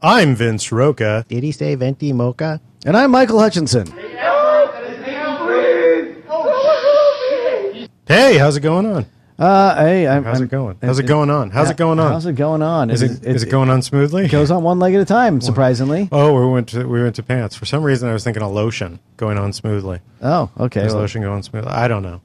I'm Vince Roca. Did he say venti mocha? And I'm Michael Hutchinson. Hey, how's it going on? Uh, hey, I'm, How's I'm- it going? How's it going on? How's it going on? How's it going on? Is it is it going on smoothly? It goes on one leg at a time, surprisingly. Oh, we went to we went to pants. For some reason, I was thinking of lotion going on smoothly. Oh, okay. Is well, lotion going smoothly? I don't know.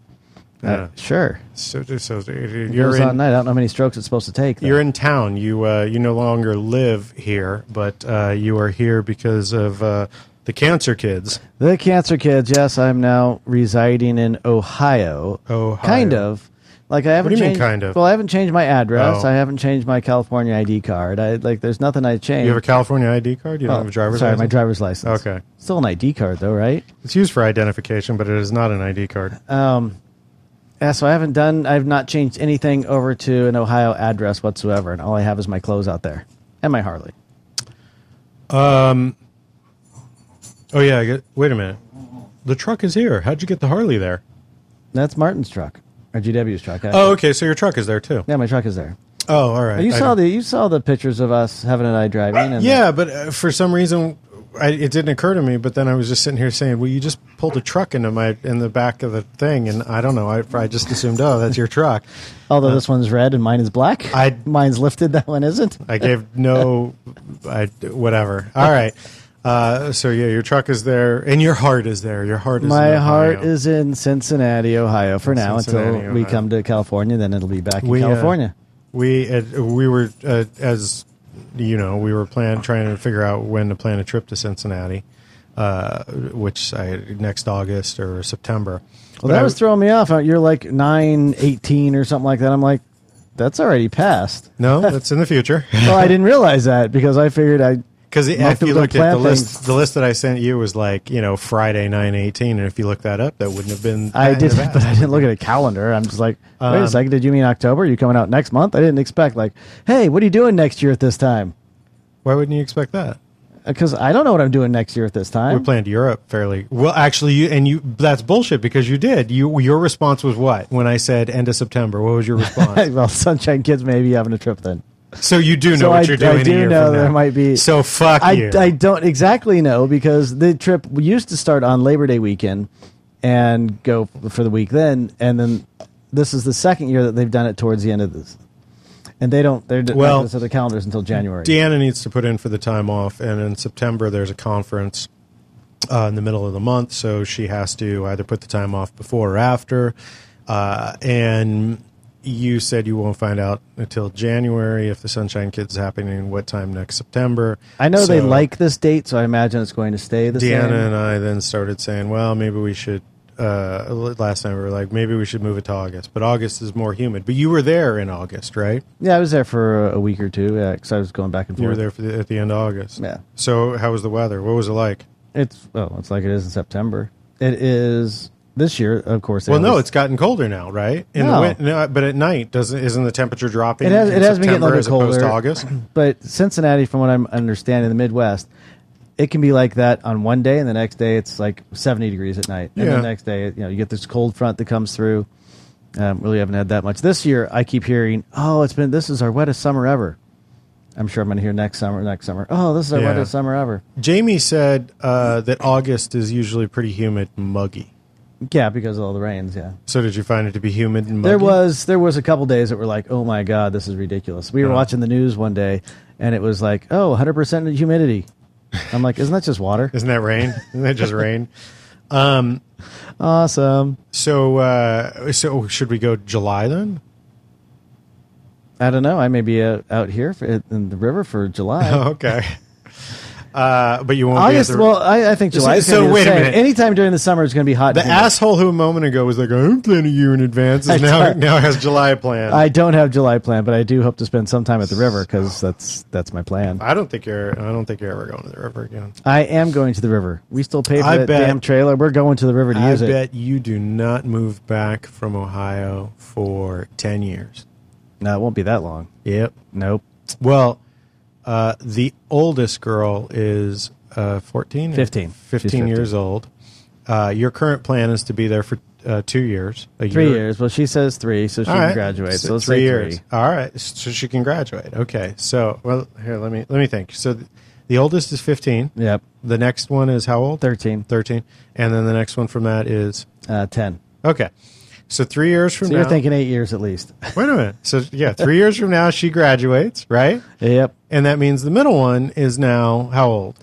Uh, sure. So, so It you're goes in night. I don't know how many strokes it's supposed to take. though. you're in town. You uh, you no longer live here, but uh, you are here because of uh, the cancer kids. the cancer kids. Yes, I'm now residing in Ohio. Ohio. Kind of. Like I haven't what do you mean, changed. kind of? Well, I haven't changed my address. Oh. I haven't changed my California ID card. I like. There's nothing I changed. You have a California ID card. You don't Oh, have a driver's license. sorry, license. my driver's license. Okay. Still an ID card though, right? It's used for identification, but it is not an ID card. Um, yeah, so I haven't done. I've not changed anything over to an Ohio address whatsoever, and all I have is my clothes out there and my Harley. Um. Oh yeah. I get, wait a minute. The truck is here. How'd you get the Harley there? That's Martin's truck or GW's truck. Oh, okay. So your truck is there too. yeah, my truck is there. Oh, all right. You I saw don't- the you saw the pictures of us having an eye driving. And Yeah, but uh, for some reason, I, it didn't occur to me. But then I was just sitting here saying, "Well, you just pulled a truck into my in the back of the thing," and I don't know. I, I just assumed, "Oh, that's your truck." although this one's red and mine is black, I- mine's lifted. That one isn't. I gave no, I whatever. All right. Uh, so yeah, your truck is there, and your heart is there. Your heart is. My heart is in Cincinnati, Ohio, for now Cincinnati, until we come to California. Then it'll be back in We, uh, California. We uh, we were uh, as you know we were plan trying to figure out when to plan a trip to Cincinnati, uh, which I next August or September. Well, But that I- was throwing me off. You're like nine, eighteen, or something like that. I'm like, that's already passed. no, that's in the future. well, I didn't realize that because I figured I. Because if you looked at the list, the list that I sent you was like you know Friday nine eighteen, and if you look that up, that wouldn't have been. I did, but I didn't look at a calendar. I'm just like, wait Um, a second. Did you mean October? Are you coming out next month? I didn't expect like, hey, what are you doing next year at this time? Why wouldn't you expect that? Because I don't know what I'm doing next year at this time. We planned Europe fairly well. Actually, you and you that's bullshit because you did. You your response was what when I said end of September? What was your response? well, Sunshine Kids may be having a trip then. So you do know So what I- you're doing. I do know there might be- So fuck I, you. I don't exactly know because the trip used to start on Labor Day weekend and go for the week then, and then this is the second year that they've done it towards the end of this. And they don't. They're Well, to the calendars until January. Deanna needs to put in for the time off, and in September there's a conference uh, in the middle of the month, so she has to either put the time off before or after. Uh, and you said you won't find out until January if the Sunshine Kids is happening. What time next September? I know they like this date, so I imagine it's going to stay the Deanna same. and I then started saying, well, maybe we should. Uh, last time we were like, maybe we should move it to August, but August is more humid. But you were there in August, right? Yeah, I was there for a week or two. Yeah, because I was going back and forth. You were there for the, at the end of August. Yeah. So how was the weather? What was it like? It's well, it's like it is in September. It is this year, of course. Well, no, it's gotten colder now, right? In No. the win- no, but at night, doesn't isn't the temperature dropping? It has- it has been getting a little colder. to August. but Cincinnati, from what I'm understanding, the Midwest, it can be like that on one day, and the next day it's like 70 degrees at night, and Yeah. the next day, you know, you get this cold front that comes through. Um, really haven't had that much this year. I keep hearing, "Oh, it's been this is our wettest summer ever." I'm sure I'm going to hear next summer, next summer. Oh, this is our Yeah. wettest summer ever. Jamie said uh, that August is usually pretty humid, and muggy. Yeah, because of all the rains. Yeah. So did you find it to be humid and muggy? There was there was a couple days that were like, oh my god, this is ridiculous. We were Oh. watching the news one day, and it was like, oh, 100 percent humidity. I'm like, isn't that just water? Isn't that rain? Isn't that just rain? Um, Awesome. so, uh, so should we go July then? I don't know. I may be uh, out here for, in the river for July. Oh, okay. Uh, but you won't August. be at the, well, I, I think So- July. is so wait a same. minute. Anytime during the summer, it's going to be hot. the asshole who a moment ago was like, I'm planning a year in advance. Is now now has July planned. I don't have July planned, but I do hope to spend some time at the river because that's that's my plan. I don't think you're. I don't think you're ever going to the river again. I am going to the river. We still pay for I that bet- damn trailer. We're going to the river to I use it. bet you do not move back from Ohio for ten years. No, it won't be that long. Yep. Nope. Well, uh, the oldest girl is uh, 14? 15. 15 15. years old. Uh, your current plan is to be there for uh, two years. A Three year. years. Well, she says three, so she All can right. graduate. So So let's three say years. three. All right. So she can graduate. Okay. So, well, here, let me let me think. So, th- The oldest is 15. Yep, The next one is how old? thirteen, 13. And then the next one from that is uh, ten. okay. So three years from So now. you're thinking eight years at least. Wait a minute. So yeah, three years from now she graduates, right? yep. And that means the middle one is now how old?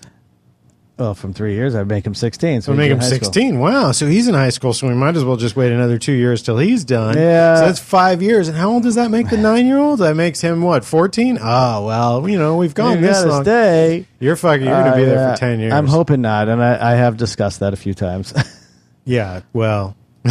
Well, from three years, I'd make him sixteen. So We'll make him in high school. 16. Wow. So he's in high school, so we might as well just wait another two years till he's done. Yeah. So that's five years. And how old does that make the nine year old? That makes him what, 14? Oh, well, you know, we've gone You this long. stay. You're fucking, you're going to be Uh, there yeah. for 10 years. I'm hoping not, and I, I have discussed that a few times. Yeah, well,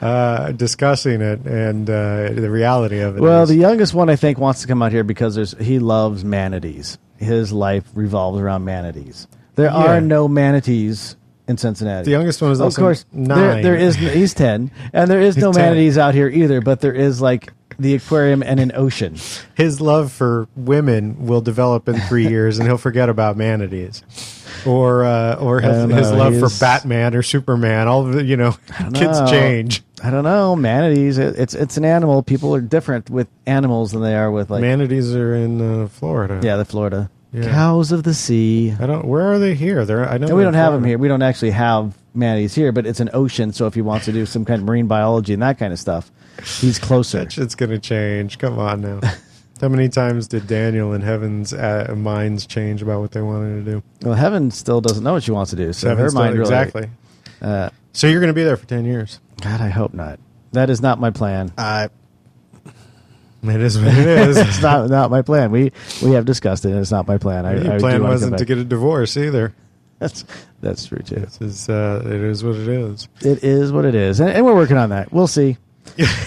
uh, discussing it and uh, the reality of it. well, is- the youngest one I think wants to come out here because there's he loves manatees. His life revolves around manatees. There Yeah. are no manatees in Cincinnati. the youngest one is of course, there, nine. there is he's ten, and there is no He's 10. manatees out here either. But there is like the aquarium and an ocean. His love for women will develop in three years, and he'll forget about manatees. Or, uh, or his, his love for Batman or Superman. All the, you know, kids know. change. I don't know manatees. It, it's it's an animal. People are different with animals than they are with like Manatees are in uh, Florida. yeah, the Florida Yeah. cows of the sea. I don't. Where are they here? They're. I know. And we don't have them here. We don't actually have manatees here, but it's an ocean. So if he wants to do some kind of marine biology and that kind of stuff, he's closer. That shit's gonna change. Come on now. How many times did Daniel and Heaven's uh, minds change about what they wanted to do? Well, Heaven still doesn't know what she wants to do. So her still- mind really. exactly. Uh, So you're going to be there for ten years. God, I hope not. That is not my plan. Uh, it is what it is. it's not not my plan. We we have discussed it. and It's not my plan. I, Your I plan wasn't to get a divorce either. That's that's true too. This is uh, it is what it is. It is what it is, and, and we're working on that. We'll see.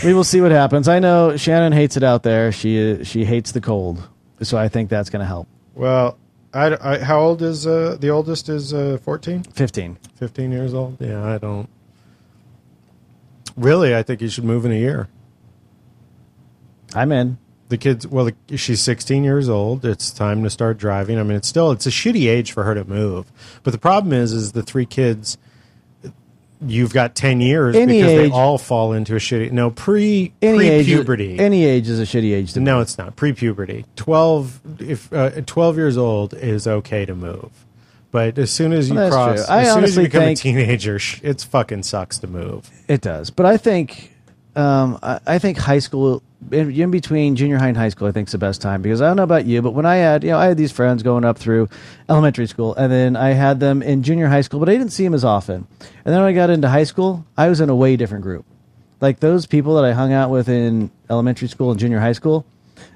We will see what happens. I know Shannon hates it out there. She she hates the cold, so I think that's going to help. Well, I, I- how old is uh, the oldest? Is uh, 14, Fifteen. 15 years old? Yeah, I don't. Really, I think you should move in a year. I'm in. the kids well the, she's 16 years old it's time to start driving i mean it's still it's a shitty age for her to move but the problem is is the three kids you've got 10 years Any because age- they all fall into a shitty no pre Any pre age, puberty any age is a shitty age to no it's not. Pre puberty 12 if uh, 12 years old is okay to move. But as soon as you Well, cross. As soon as you become a teenager it's fucking sucks to move. It does, but I think, um, I, I think high school, in, in between junior high and high school, I think is the best time because I don't know about you, but when I had, you know, I had these friends going up through elementary school, and then I had them in junior high school, but I didn't see them as often. And then when I got into high school, I was in a way different group. Like those people that I hung out with in elementary school and junior high school,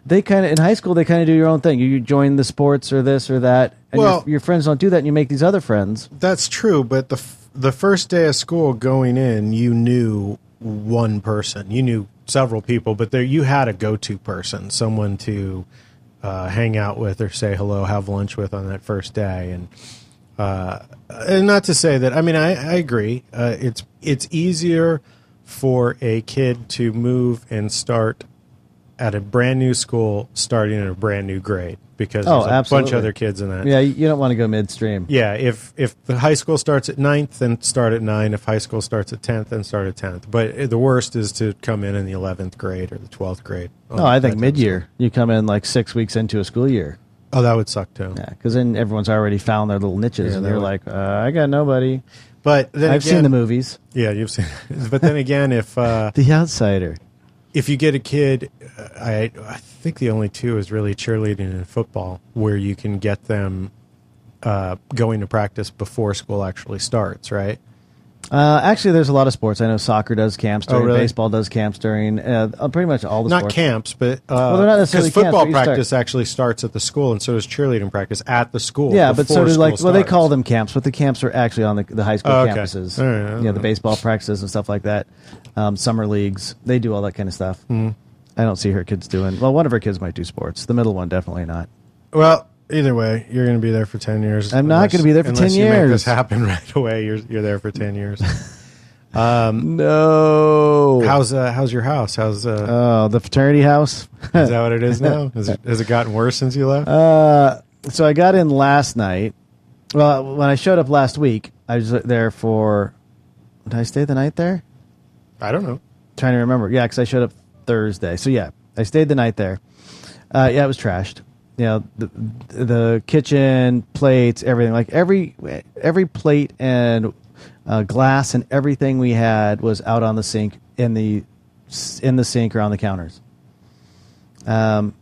they kind of in high school they kind of do your own thing. You join the sports or this or that, and Well- your, your friends don't do that, and you make these other friends. That's true, but the f- the first day of school going in, you knew one person. You knew several people, but there you had a go to person, someone to uh, hang out with or say hello, have lunch with on that first day, and uh, and not to say that. I mean, I, I agree. Uh, it's it's easier for a kid to move and start at a brand new school, starting in a brand new grade because Oh, there's a bunch of other kids in that. Yeah, you don't want to go midstream. Yeah, if if the high school starts at ninth, then start at nine. If high school starts at tenth, then start at tenth. But uh, the worst is to come in in the eleventh grade or the twelfth grade. No, I think mid year. You come in like six weeks into a school year. Oh, that would suck too. Yeah, because then everyone's already found their little niches, Yeah, and they they're would- like, uh, I got nobody. But then I've again, seen the movies. Yeah, you've seen. But then again, if uh, The Outsider. If you get a kid, I I think the only two is really cheerleading and football, where you can get them uh, going to practice before school actually starts. Right. Uh, actually, there's a lot of sports. I know soccer does camps Oh, during, really? baseball does camps during, uh, uh, pretty much all the not sports. camps, but uh, they're not necessarily camps, football you start- practice actually starts at the school, and so does cheerleading practice at the school. Yeah, but so do like well, they call them camps, but the camps are actually on the, the high school Oh, okay. campuses. Right, yeah, the baseball practices and stuff like that. Um, summer leagues, they do all that kind of stuff. Hmm. I don't see her kids doing. Well, one of her kids might do sports. The middle one definitely not. Well, either way, you're going to be there for ten years. I'm not gonna be there for unless 10 you Make years. this happen right away. You're you're there for ten years. No. how's uh, how's your house? How's uh, Oh, the fraternity house. is that what it is now? Is it, has it gotten worse since you left? Uh, so I got in last night. Well, when I showed up last week, I was there for. Did I stay the night there? I don't know. Trying to remember. Yeah, because I showed up Thursday. So yeah, I stayed the night there. Uh, yeah, it was trashed. You know the the kitchen plates, everything like every every plate and uh, glass and everything we had was out on the sink in the in the sink or on the counters. Um,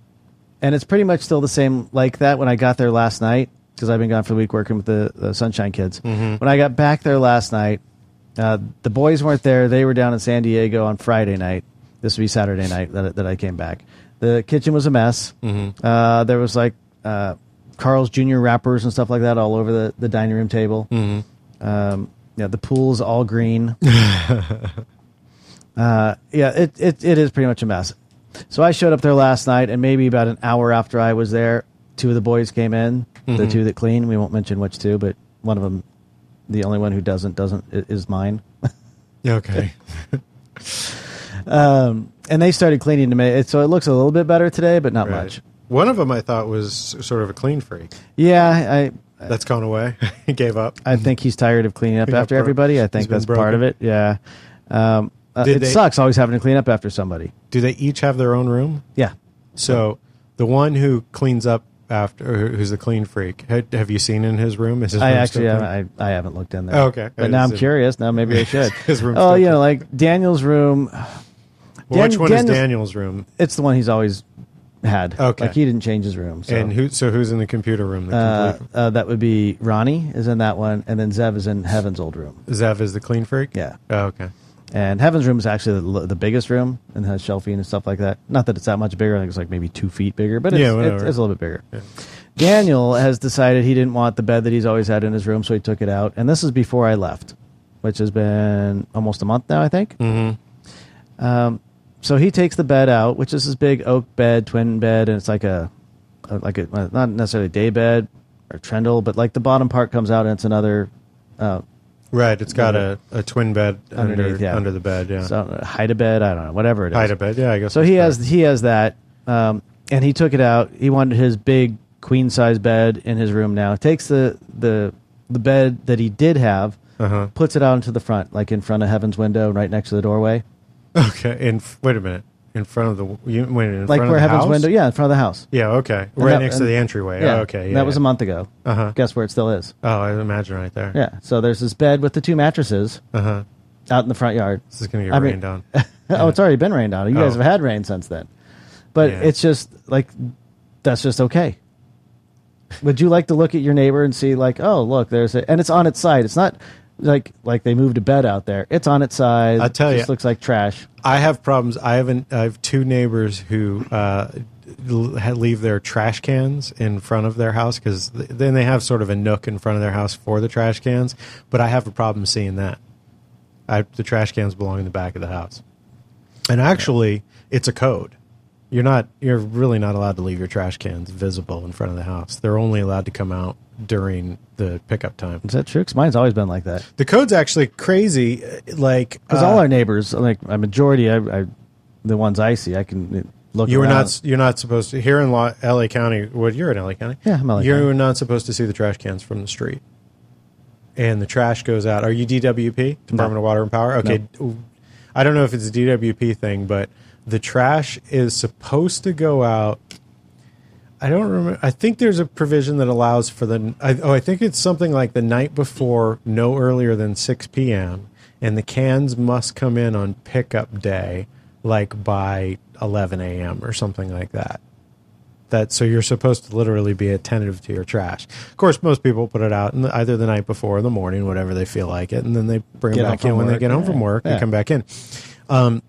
and it's pretty much still the same like that when I got there last night because I've been gone for the week working with the, the Sunshine Kids. When I got back there last night, uh, the boys weren't there. They were down in San Diego on Friday night. This would be Saturday night that, that I came back. The kitchen was a mess. Uh, there was like uh, Carl's Jr. wrappers and stuff like that all over the, the dining room table. Um, yeah, the pool's all green. uh, yeah, it, it it is pretty much a mess. So I showed up there last night, and maybe about an hour after I was there, two of the boys came in. The two that clean. We won't mention which two, but one of them, the only one who doesn't doesn't is mine. Okay. Um, and they started cleaning to me. It, so it looks a little bit better today, but not Right. much. One of them I thought was sort of a clean freak. Yeah, I That's gone away. he gave up. I think he's tired of cleaning up Yeah, after bro- everybody. I he's think been that's part of broken. it. Yeah. Um, uh, Did it they- sucks always having to clean up after somebody. Do they each have their own room? Yeah. So the one who cleans up after, or who's the clean freak, ha- have you seen in his room? Is his I room actually still haven't. I, I haven't looked in there. Oh, okay. But now I'm Is it- curious. Now maybe I should. His room's oh, still you know, like Daniel's room. Well, which Dan- one is Daniel's- room? It's the one he's always had. Okay. Like he didn't change his room. So. And who? So who's in the computer room? The uh, complete, uh, that would be Ronnie is in that one, and then Zev is in Heaven's old room. Zev is the clean freak. Yeah. Oh, okay. And Heaven's room is actually the, the biggest room and has shelving and stuff like that. Not that it's that much bigger. I think it's like maybe two feet bigger, but it's, Yeah, it's, whatever. it's a little bit bigger. Daniel has decided he didn't want the bed that he's always had in his room, so he took it out. And this is before I left, which has been almost a month now, I think. Mm-hmm. Um, so he takes the bed out, which is this big oak bed, twin bed, and it's like a, a like a not necessarily a day bed or trundle, but like the bottom part comes out and it's another uh, Right. It's got a, a twin bed under yeah. under the bed. Yeah. so, hide a bed. I don't know, whatever it is. Hide a bed. Yeah, I guess. So he has he has that, um, and he took it out. He wanted his big queen size bed in his room now. Takes the the the bed that he did have, Uh-huh. puts it out into the front, like in front of Heaven's window, right next to the doorway, Okay. In wait a minute. In front of the you wait in like front where of the Heaven's house? window. Yeah, in front of the house. Yeah. Okay. And right that- next to and- the entryway. Yeah, Oh, okay. Yeah. that was a month ago. Uh huh. Guess where it still is? Oh, I imagine right there. Yeah. So there's this bed with the two mattresses Uh huh. out in the front yard. This is gonna get I mean- rained on. oh, it's already been rained on. You guys Oh. have had rain since then, but Yeah. it's just like that's just okay. Would you like to look at your neighbor and see like, oh, look, there's a, and it's on its side. It's not like like they moved a bed out there. It's on its side. I'll tell it just looks like trash. I have problems. I haven't. I have two neighbors who uh, leave their trash cans in front of their house because then they have sort of a nook in front of their house for the trash cans. But I have a problem seeing that. I, the trash cans belong in the back of the house, and actually, it's a code. You're not. You're really not allowed to leave your trash cans visible in front of the house. They're only allowed to come out during the pickup time. Is that true? 'Cause mine's always been like that. The code's actually crazy. Like Because uh, all our neighbors, like a majority, I, I the ones I see, I can look. You were around. not. You're not supposed to here in La- L.A. County. What you're in L.A. County? Yeah, I'm LA You're County. not supposed to see the trash cans from the street, and the trash goes out. Are you DWP Department of Water and Power? Okay, I don't know if it's a DWP thing, but the trash is supposed to go out. I don't remember. I think there's a provision that allows for the. I, oh, I think it's something like the night before, no earlier than six p.m. And the cans must come in on pickup day, like by eleven a.m. or something like that. That so you're supposed to literally be attentive to your trash. Of course, most people put it out in the, either the night before or the morning, whatever they feel like it, and then they bring Get it back in when they work, get home yeah. from work Yeah. and come back in. Um,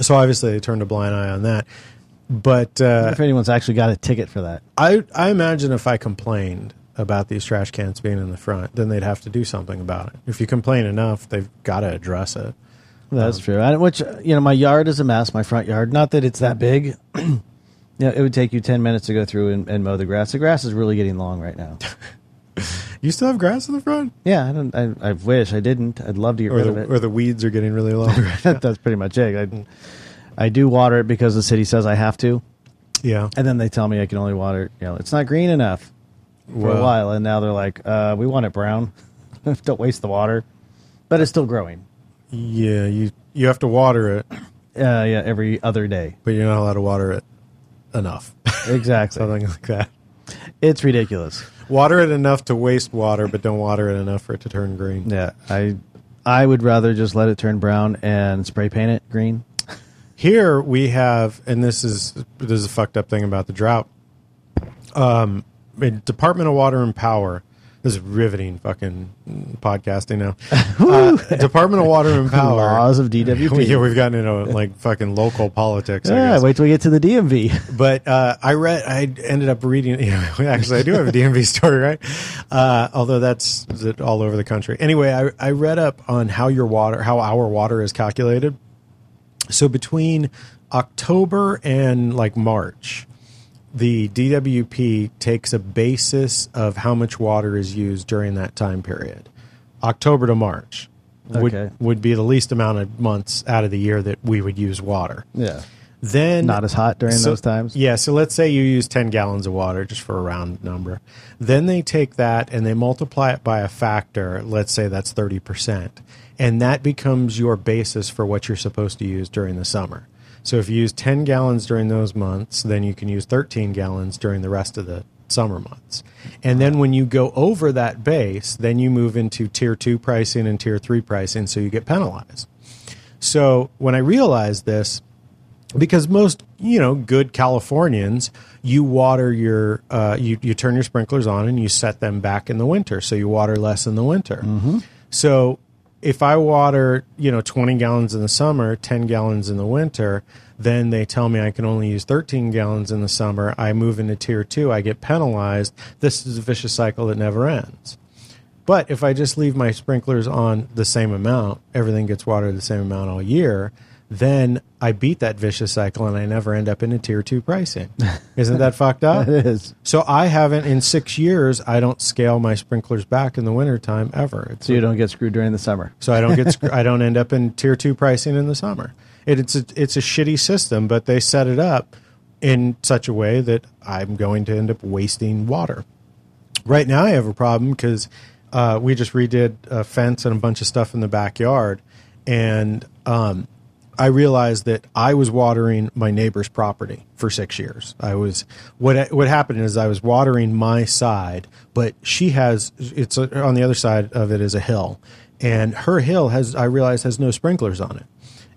so obviously they turned a blind eye on that. But uh, if anyone's actually got a ticket for that. I I imagine if I complained about these trash cans being in the front, then they'd have to do something about it. If you complain enough, they've got to address it. That's true. I, which you know, my yard is a mess. My front yard. Not that it's that big. you know, it would take you ten minutes to go through and, and mow the grass. The grass is really getting long right now. You still have grass in the front, yeah, I don't. I, I wish I didn't. I'd love to get or rid of the it. or the weeds are getting really low. That's pretty much it. I, I do water it because the city says I have to, yeah. and then they tell me I can only water. You know, it's not green enough for a while, and now they're like, uh, we want it brown. don't waste the water, but it's still growing. Yeah, you you have to water it, Uh, yeah, every other day. but you're not allowed to water it enough, Exactly. something like that. it's ridiculous. Water it enough to waste water, but don't water it enough for it to turn green. Yeah, I I would rather just let it turn brown and spray paint it green. Here we have, and this is this is a fucked up thing about the drought. Um, Department of Water and Power. This is riveting fucking podcasting now. Uh, Department of Water and Power. Laws of DWP. Yeah, we've gotten into like fucking local politics. Yeah, wait till we get to the DMV. But uh, I read, I ended up reading. Yeah, actually, I do have a DMV story, right? Uh, although that's it all over the country. Anyway, I, I read up on how your water, how our water is calculated. So between October and like March, the DWP takes a basis of how much water is used during that time period. October to March would Okay. would be the least amount of months out of the year that we would use water. Yeah, Then not as hot during so- those times. Yeah, so let's say you use 10 gallons of water just for a round number. Then they take that and they multiply it by a factor, let's say that's 30%. And that becomes your basis for what you're supposed to use during the summer. So if you use 10 gallons during those months, then you can use 13 gallons during the rest of the summer months. And then when you go over that base, then you move into tier 2 pricing and tier 3 pricing so you get penalized. So when I realized this, because most you know good Californians, you water your uh, you you turn your sprinklers on and you set them back in the winter, so you water less in the winter. So if I water you know twenty gallons in the summer, ten gallons in the winter, then they tell me I can only use thirteen gallons in the summer. I move into tier two, I get penalized. This is a vicious cycle that never ends. But if I just leave my sprinklers on the same amount, everything gets watered the same amount all year, then I beat that vicious cycle and I never end up in a tier two pricing. Isn't that fucked up? It is. So I haven't in six years. I don't scale my sprinklers back in the wintertime ever. It's So you don't get screwed during the summer. so I don't get scr- I don't end up in tier two pricing in the summer. It, it's a, it's a shitty system, but they set it up in such a way that I'm going to end up wasting water. Right now, I have a problem because uh, we just redid a fence and a bunch of stuff in the backyard, and um, I realized that I was watering my neighbor's property for six years. I was what what happened is I was watering my side, but she has it's a, on the other side of it is a hill, and her hill has I realized has no sprinklers on it.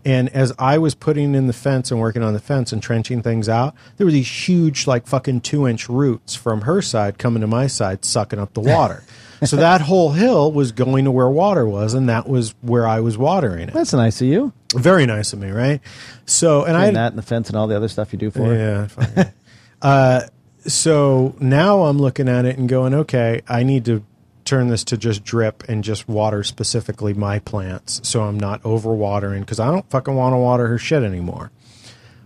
And as I was putting in the fence and working on the fence and trenching things out, there were these huge, like fucking two inch roots from her side coming to my side, sucking up the water. so that whole hill was going to where water was, and that was where I was watering it. That's nice of you. Very nice of me, right? So, and I And that and the fence and all the other stuff you do for it. yeah. fine. uh, so now I'm looking at it and going, okay, I need to turn this to just drip and just water specifically my plants, so I'm not overwatering because I don't fucking want to water her shit anymore.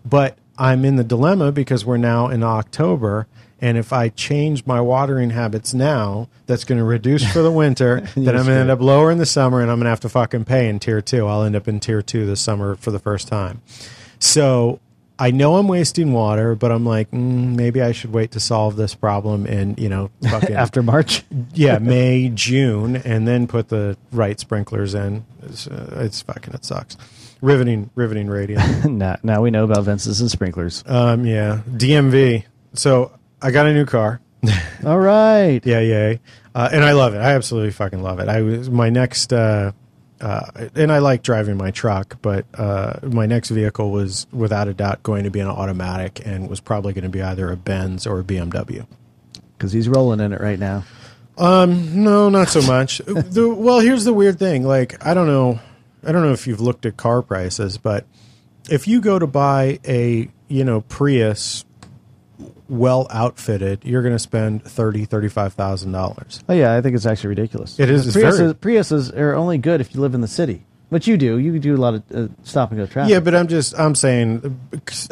But I'm in the dilemma because we're now in October. And if I change my watering habits now, that's going to reduce for the winter. then I'm going to end up lower in the summer, and I'm going to have to fucking pay in tier two. I'll end up in tier two this summer for the first time. So I know I'm wasting water, but I'm like, mm, maybe I should wait to solve this problem in you know fucking After March, yeah May June, and then put the right sprinklers in. It's, uh, it's fucking it sucks. Riveting, riveting radio. now, now we know about fences and sprinklers. um, yeah, DMV. So I got a new car. All right. Yeah, yeah, uh, and I love it. I absolutely fucking love it. I was my next, uh, uh, and I like driving my truck, but uh, my next vehicle was without a doubt going to be an automatic, and was probably going to be either a Benz or a BMW. Because he's rolling in it right now. Um, no, not so much. the, well, here's the weird thing. Like, I don't know, I don't know if you've looked at car prices, but if you go to buy a you know Prius, well outfitted, you're going to spend thirty, thirty-five thousand dollars. Oh yeah, I think it's actually ridiculous. It is. It's Priuses, very- Priuses are only good if you live in the city, which you do. You do a lot of uh, stop and go traffic. Yeah, but I'm just I'm saying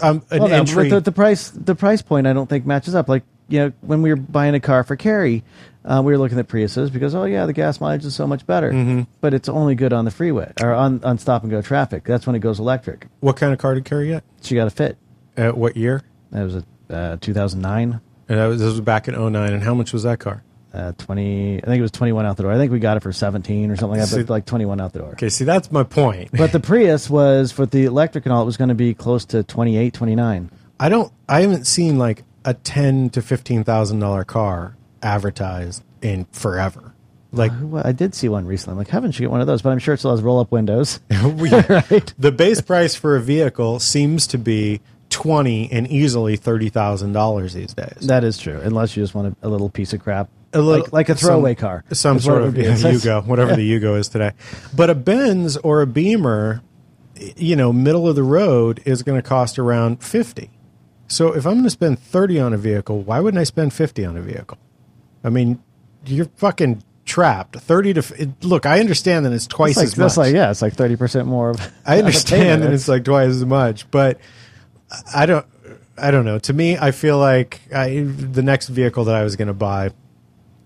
I'm an Well, no, entry. but the, the price the price point I don't think matches up. Like you know, when we were buying a car for Carrie, uh, we were looking at Priuses because oh yeah, the gas mileage is so much better. Mm-hmm. But it's only good on the freeway or on, on stop and go traffic. That's when it goes electric. what kind of car did Carrie get? She got a fit. At what year? That was a uh, 2009. And that was, this was back in 09. And how much was that car? Uh, 20, I think it was 21 out the door. I think we got it for 17 or something like that, but like 21 out the door. Okay, see that's my point. But the Prius was, for the electric and all, it was going to be close to 28, 29. I don't. I haven't seen like a ten to fifteen thousand dollar car advertised in forever. Like Well, I did see one recently. I'm like, heaven should get one of those, but I'm sure it still has roll up windows. right? the base price for a vehicle seems to be twenty and easily thirty thousand dollars these days. That is true, unless you just want a, a little piece of crap, A little- like, like a some- throwaway car, some sort of yeah, Yugo, whatever the Yugo is today. But a Benz or a Beamer, you know, middle of the road is going to cost around fifty. So if I'm going to spend thirty on a vehicle, why wouldn't I spend fifty on a vehicle? I mean, you're fucking trapped. Thirty to it, look. I understand that it's twice It's like, as much. that's like yeah, it's like thirty percent more. Of, I understand that it's like twice as much, but I don't. I don't know. To me, I feel like I, the next vehicle that I was going to buy,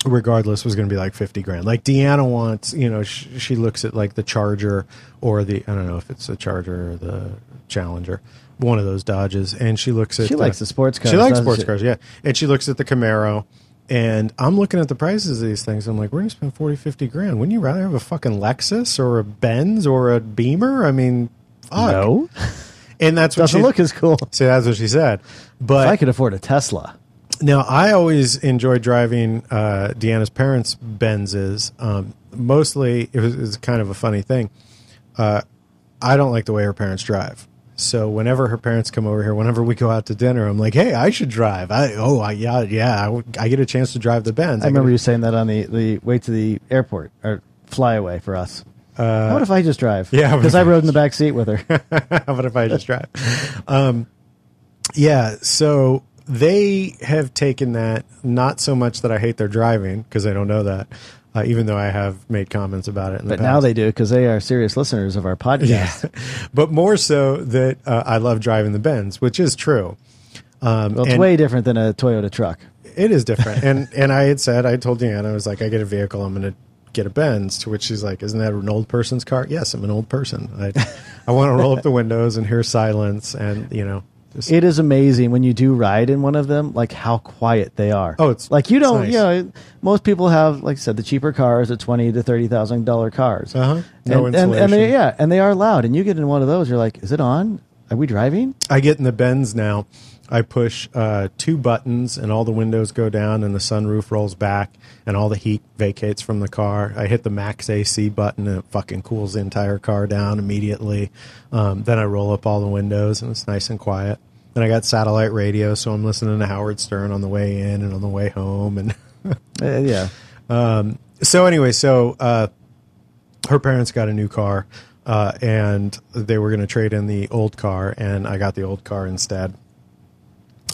regardless, was going to be like fifty grand. Like Deanna wants, you know, sh- she looks at like the Charger or the I don't know if it's the Charger or the Challenger, one of those Dodges, and she looks at She likes the sports cars, She likes sports she? cars, yeah, and she looks at the Camaro. And I'm looking at the prices of these things. I'm like, we're going to spend 40, 50 grand. Wouldn't you rather have a fucking Lexus or a Benz or a Beamer? I mean, fuck. no, And that's what doesn't she, look as cool. See, that's what she said. But If I could afford a Tesla, now I always enjoyed driving uh, Deanna's parents' Benzes. Um, mostly, it was, it was kind of a funny thing. Uh, I don't like the way her parents drive. So whenever her parents come over here, whenever we go out to dinner, I'm like, "Hey, I should drive." I oh, I, yeah, yeah, I get a chance to drive the Benz. I remember get you saying that on the the way to the airport or flyaway for us. How about if I just drive? Uh, yeah, because I I rode in the back seat with her. about if I just drive? Um, yeah, so they have taken that not so much that I hate their driving because I don't know that, uh, even though I have made comments about it in the but now they do because they are serious listeners of our podcast. Yeah. but more so that uh, I love driving the Benz, which is true. Um, Well, it's way different than a Toyota truck. it is different. and and I had said, I told Deanna, I was like, I get a vehicle, I'm going to get a Benz. To which she's like, Isn't that an old person's car? Yes, I'm an old person. I I want to roll up the windows and hear silence, and you know, just, It is amazing when you do ride in one of them, like how quiet they are. Oh, it's- like you don't, nice. you know, most people have, like I said, the cheaper cars, the twenty to thirty thousand dollar cars. Uh-huh. No and, and, and they, yeah, and they are loud. And you get in one of those, you're like, is it on? Are we driving? I get in the Benz now. I push uh, two buttons, and all the windows go down, and the sunroof rolls back, and all the heat vacates from the car. I hit the max AC button, and it fucking cools the entire car down immediately. Um, then I roll up all the windows, and it's nice and quiet. Then I got satellite radio, so I'm listening to Howard Stern on the way in and on the way home, and Uh, yeah, so anyway, so uh, her parents got a new car, uh, and they were going to trade in the old car, and I got the old car instead.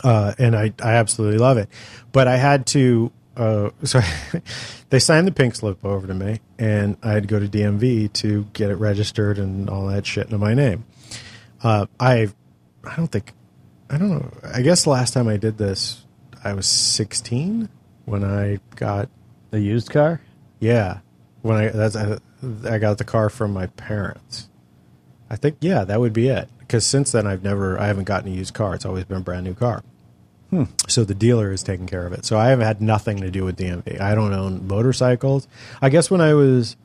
Uh, and I, I absolutely love it, but I had to. Uh, so they signed the pink slip over to me, and I had to go to DMV to get it registered and all that shit into my name. Uh, I, I don't think, I don't know. I guess the last time I did this, I was 16 when I got the used car. yeah, when I that's I, I got the car from my parents. I think yeah, that would be it. Because since then, I've never I haven't gotten a used car. It's always been a brand new car. Hmm. So the dealer is taking care of it. So I have had nothing to do with DMV. I don't own motorcycles. I guess when I was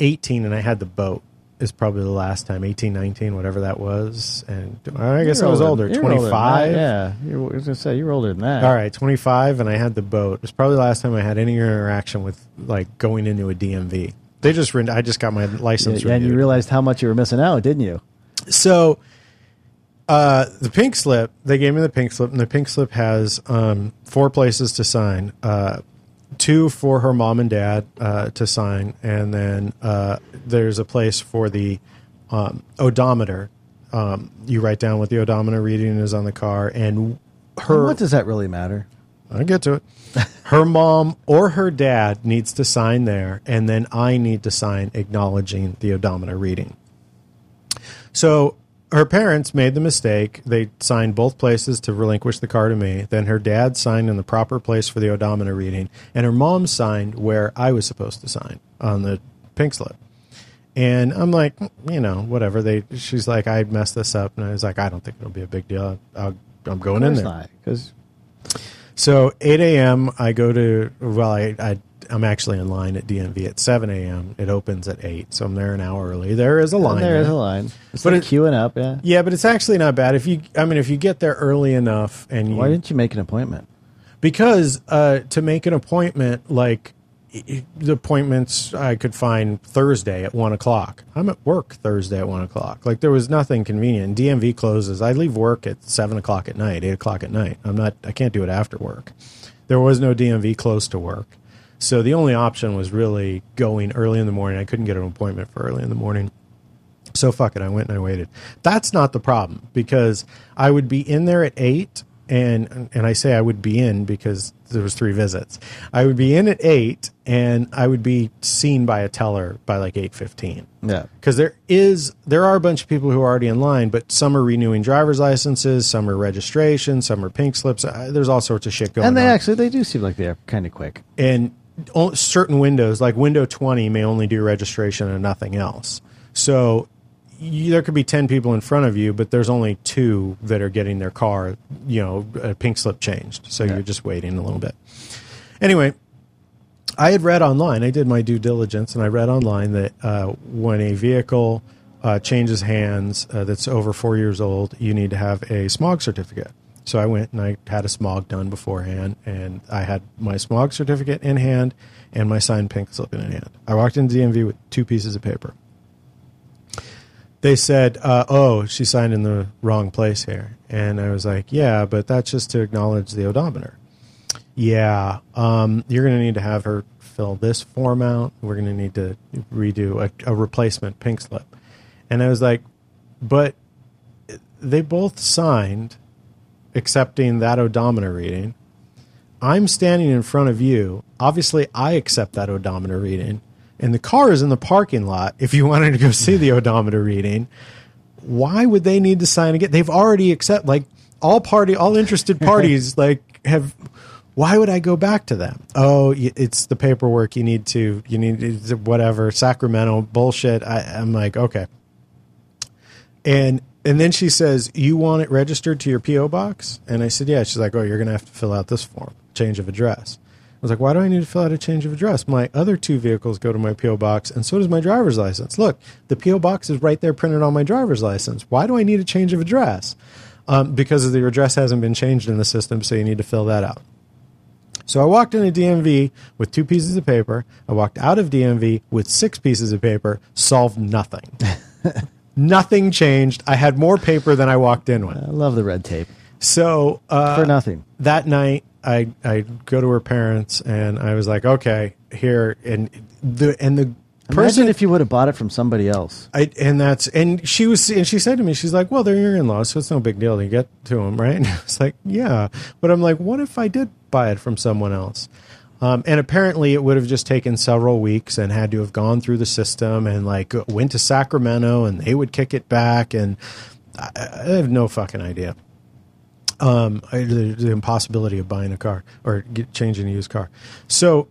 18 and I had the boat is probably the last time 18, 19, whatever that was. And I guess You're I was older, You're older 25. that, yeah, you're, I was gonna say you're older than that. All right, 25, and I had the boat. It was probably the last time I had any interaction with like going into a DMV. They just I just got my license Yeah, and you realized how much you were missing out, didn't you? So uh, the pink slip, they gave me the pink slip, and the pink slip has um, four places to sign. Uh, two for her mom and dad uh, to sign, and then uh, there's a place for the um, odometer. Um, you write down what the odometer reading is on the car, and her. And what does that really matter? I'll get to it. Her mom or her dad needs to sign there, and then I need to sign acknowledging the odometer reading. So her parents made the mistake. They signed both places to relinquish the car to me. Then her dad signed in the proper place for the odometer reading, and her mom signed where I was supposed to sign on the pink slip. And I'm like, "Mm, you know, whatever. They, she's like, I messed this up, and I was like, I don't think it'll be a big deal. I'll, I'm going in there. because So 8 a.m. I go to well, I, I I'm actually in line at DMV at 7 a.m. It opens at 8, so I'm there an hour early. There is a line. there is a line. It's But like it- queuing up. Yeah. Yeah, but it's actually not bad if you. I mean, if you get there early enough and you Why didn't you make an appointment? because uh, to make an appointment, like the appointments I could find Thursday at one o'clock. I'm at work Thursday at one o'clock. Like there was nothing convenient. DMV closes. I leave work at seven o'clock at night, eight o'clock at night. I'm not. I can't do it after work. There was no DMV close to work, so the only option was really going early in the morning. I couldn't get an appointment for early in the morning. So fuck it. I went and I waited. That's not the problem because I would be in there at eight, and and I say I would be in because there was three visits. I would be in at eight, and I would be seen by a teller by like eight fifteen. Yeah. Because there is there are a bunch of people who are already in line, but some are renewing driver's licenses, some are registration, some are pink slips. There's all sorts of shit going on. And they on actually they do seem like they're kind of quick. and certain windows like window 20 may only do registration and nothing else. So you, there could be 10 people in front of you but there's only two that are getting their car you know a pink slip changed. So you're just waiting a little bit. Anyway i had read online i did my due diligence and i read online that uh, when a vehicle uh, changes hands uh, that's over four years old you need to have a smog certificate so I went and I had a smog done beforehand, and I had my smog certificate in hand and my signed pink slip in hand. I walked into DMV with two pieces of paper. They said, uh, "Oh, she signed in the wrong place here," and I was like, "Yeah, but that's just to acknowledge the odometer." Yeah, um, you're going to need to have her fill this form out. We're going to need to redo a, a replacement pink slip, and I was like, "But they both signed." Accepting that odometer reading. I'm standing in front of you. Obviously, I accept that odometer reading. And the car is in the parking lot. If you wanted to go see the odometer reading, why would they need to sign again? They've already accept like all party, all interested parties like have. Why would I go back to them? Oh, it's the paperwork. You need to. You need it's whatever Sacramento bullshit. I, I'm like, okay. And and then she says, "You want it registered to your PO box?" And I said, "Yeah." She's like, "Oh, you're going to have to fill out this form, change of address." I was like, "Why do I need to fill out a change of address? My other two vehicles go to my PO box, and so does my driver's license. Look, the PO box is right there printed on my driver's license. Why do I need a change of address? Um, because the address hasn't been changed in the system, so you need to fill that out." So I walked into DMV with two pieces of paper. I walked out of DMV with six pieces of paper. Solved nothing. nothing changed. I had more paper than I walked in with. I love the red tape So uh, for nothing. that night, I I go to her parents and I was like, okay, here and the and the person Imagine if you would have bought it from somebody else. I, and that's and she was and she said to me, she's like, "Well, they're your in-laws, so it's no big deal to get to them, right?" And I was like, "Yeah," but I'm like, "What if I did buy it from someone else?" Um, and apparently, it would have just taken several weeks and had to have gone through the system and like went to Sacramento and they would kick it back, and I, I have no fucking idea. Um, I, the, the impossibility of buying a car or get, changing a used car. So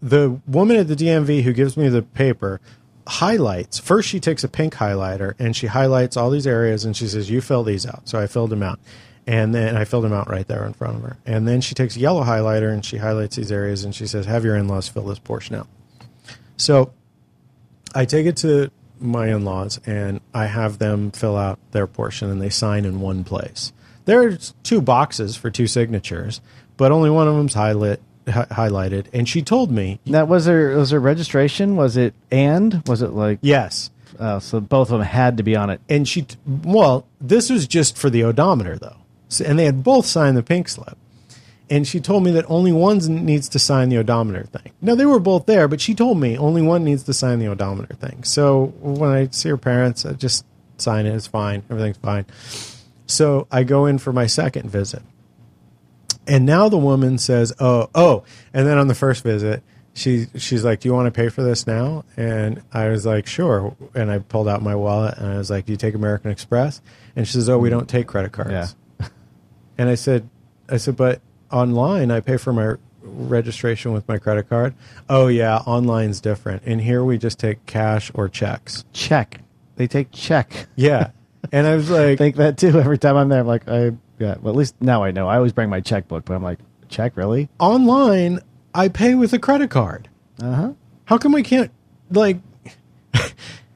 the woman at the DMV who gives me the paper highlights. First, she takes a pink highlighter and she highlights all these areas and she says, "You fill these out." So I filled them out, and then I filled them out right there in front of her. And then she takes a yellow highlighter and she highlights these areas and she says, "Have your in-laws fill this portion out." So I take it to my in-laws and I have them fill out their portion and they sign in one place. There's two boxes for two signatures, but only one of them's highlight, hi- highlighted. And she told me, That was there. Was there registration? Was it and? Was it like? yes. Uh, so both of them had to be on it. And she, t- well, this was just for the odometer though. And they had both signed the pink slip. And she told me that only one needs to sign the odometer thing. Now they were both there, but she told me only one needs to sign the odometer thing. So when I see her parents, I just sign it. It's fine. Everything's fine. So I go in for my second visit. And now the woman says, "Oh, oh." And then on the first visit, she she's like, "Do you want to pay for this now?" And I was like, "Sure." And I pulled out my wallet and I was like, "Do you take American Express?" And she says, "Oh, we don't take credit cards." Yeah. And I said, I said, but online I pay for my registration with my credit card. Oh yeah, online's different. And here we just take cash or checks. Check. They take check. Yeah. and I was like, think that too. Every time I'm there, I'm like, I yeah. Well, at least now I know. I always bring my checkbook, but I'm like, check, really? Online, I pay with a credit card. Uh huh. How come we can't like?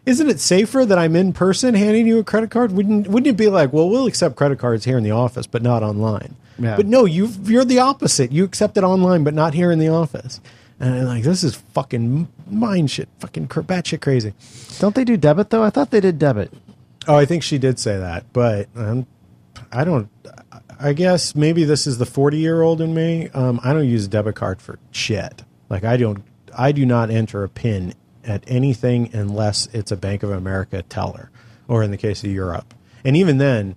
Isn't it safer that I'm in person handing you a credit card? Wouldn't Wouldn't it be like, well, we'll accept credit cards here in the office, but not online? Yeah. But no, you you're the opposite. You accept it online, but not here in the office. And I'm like, this is fucking mind shit, fucking batshit crazy. Don't they do debit though? I thought they did debit. Oh, I think she did say that, but um, I don't. I guess maybe this is the forty-year-old in me. Um, I don't use a debit card for shit. Like I don't. I do not enter a pin at anything unless it's a Bank of America teller, or in the case of Europe. And even then,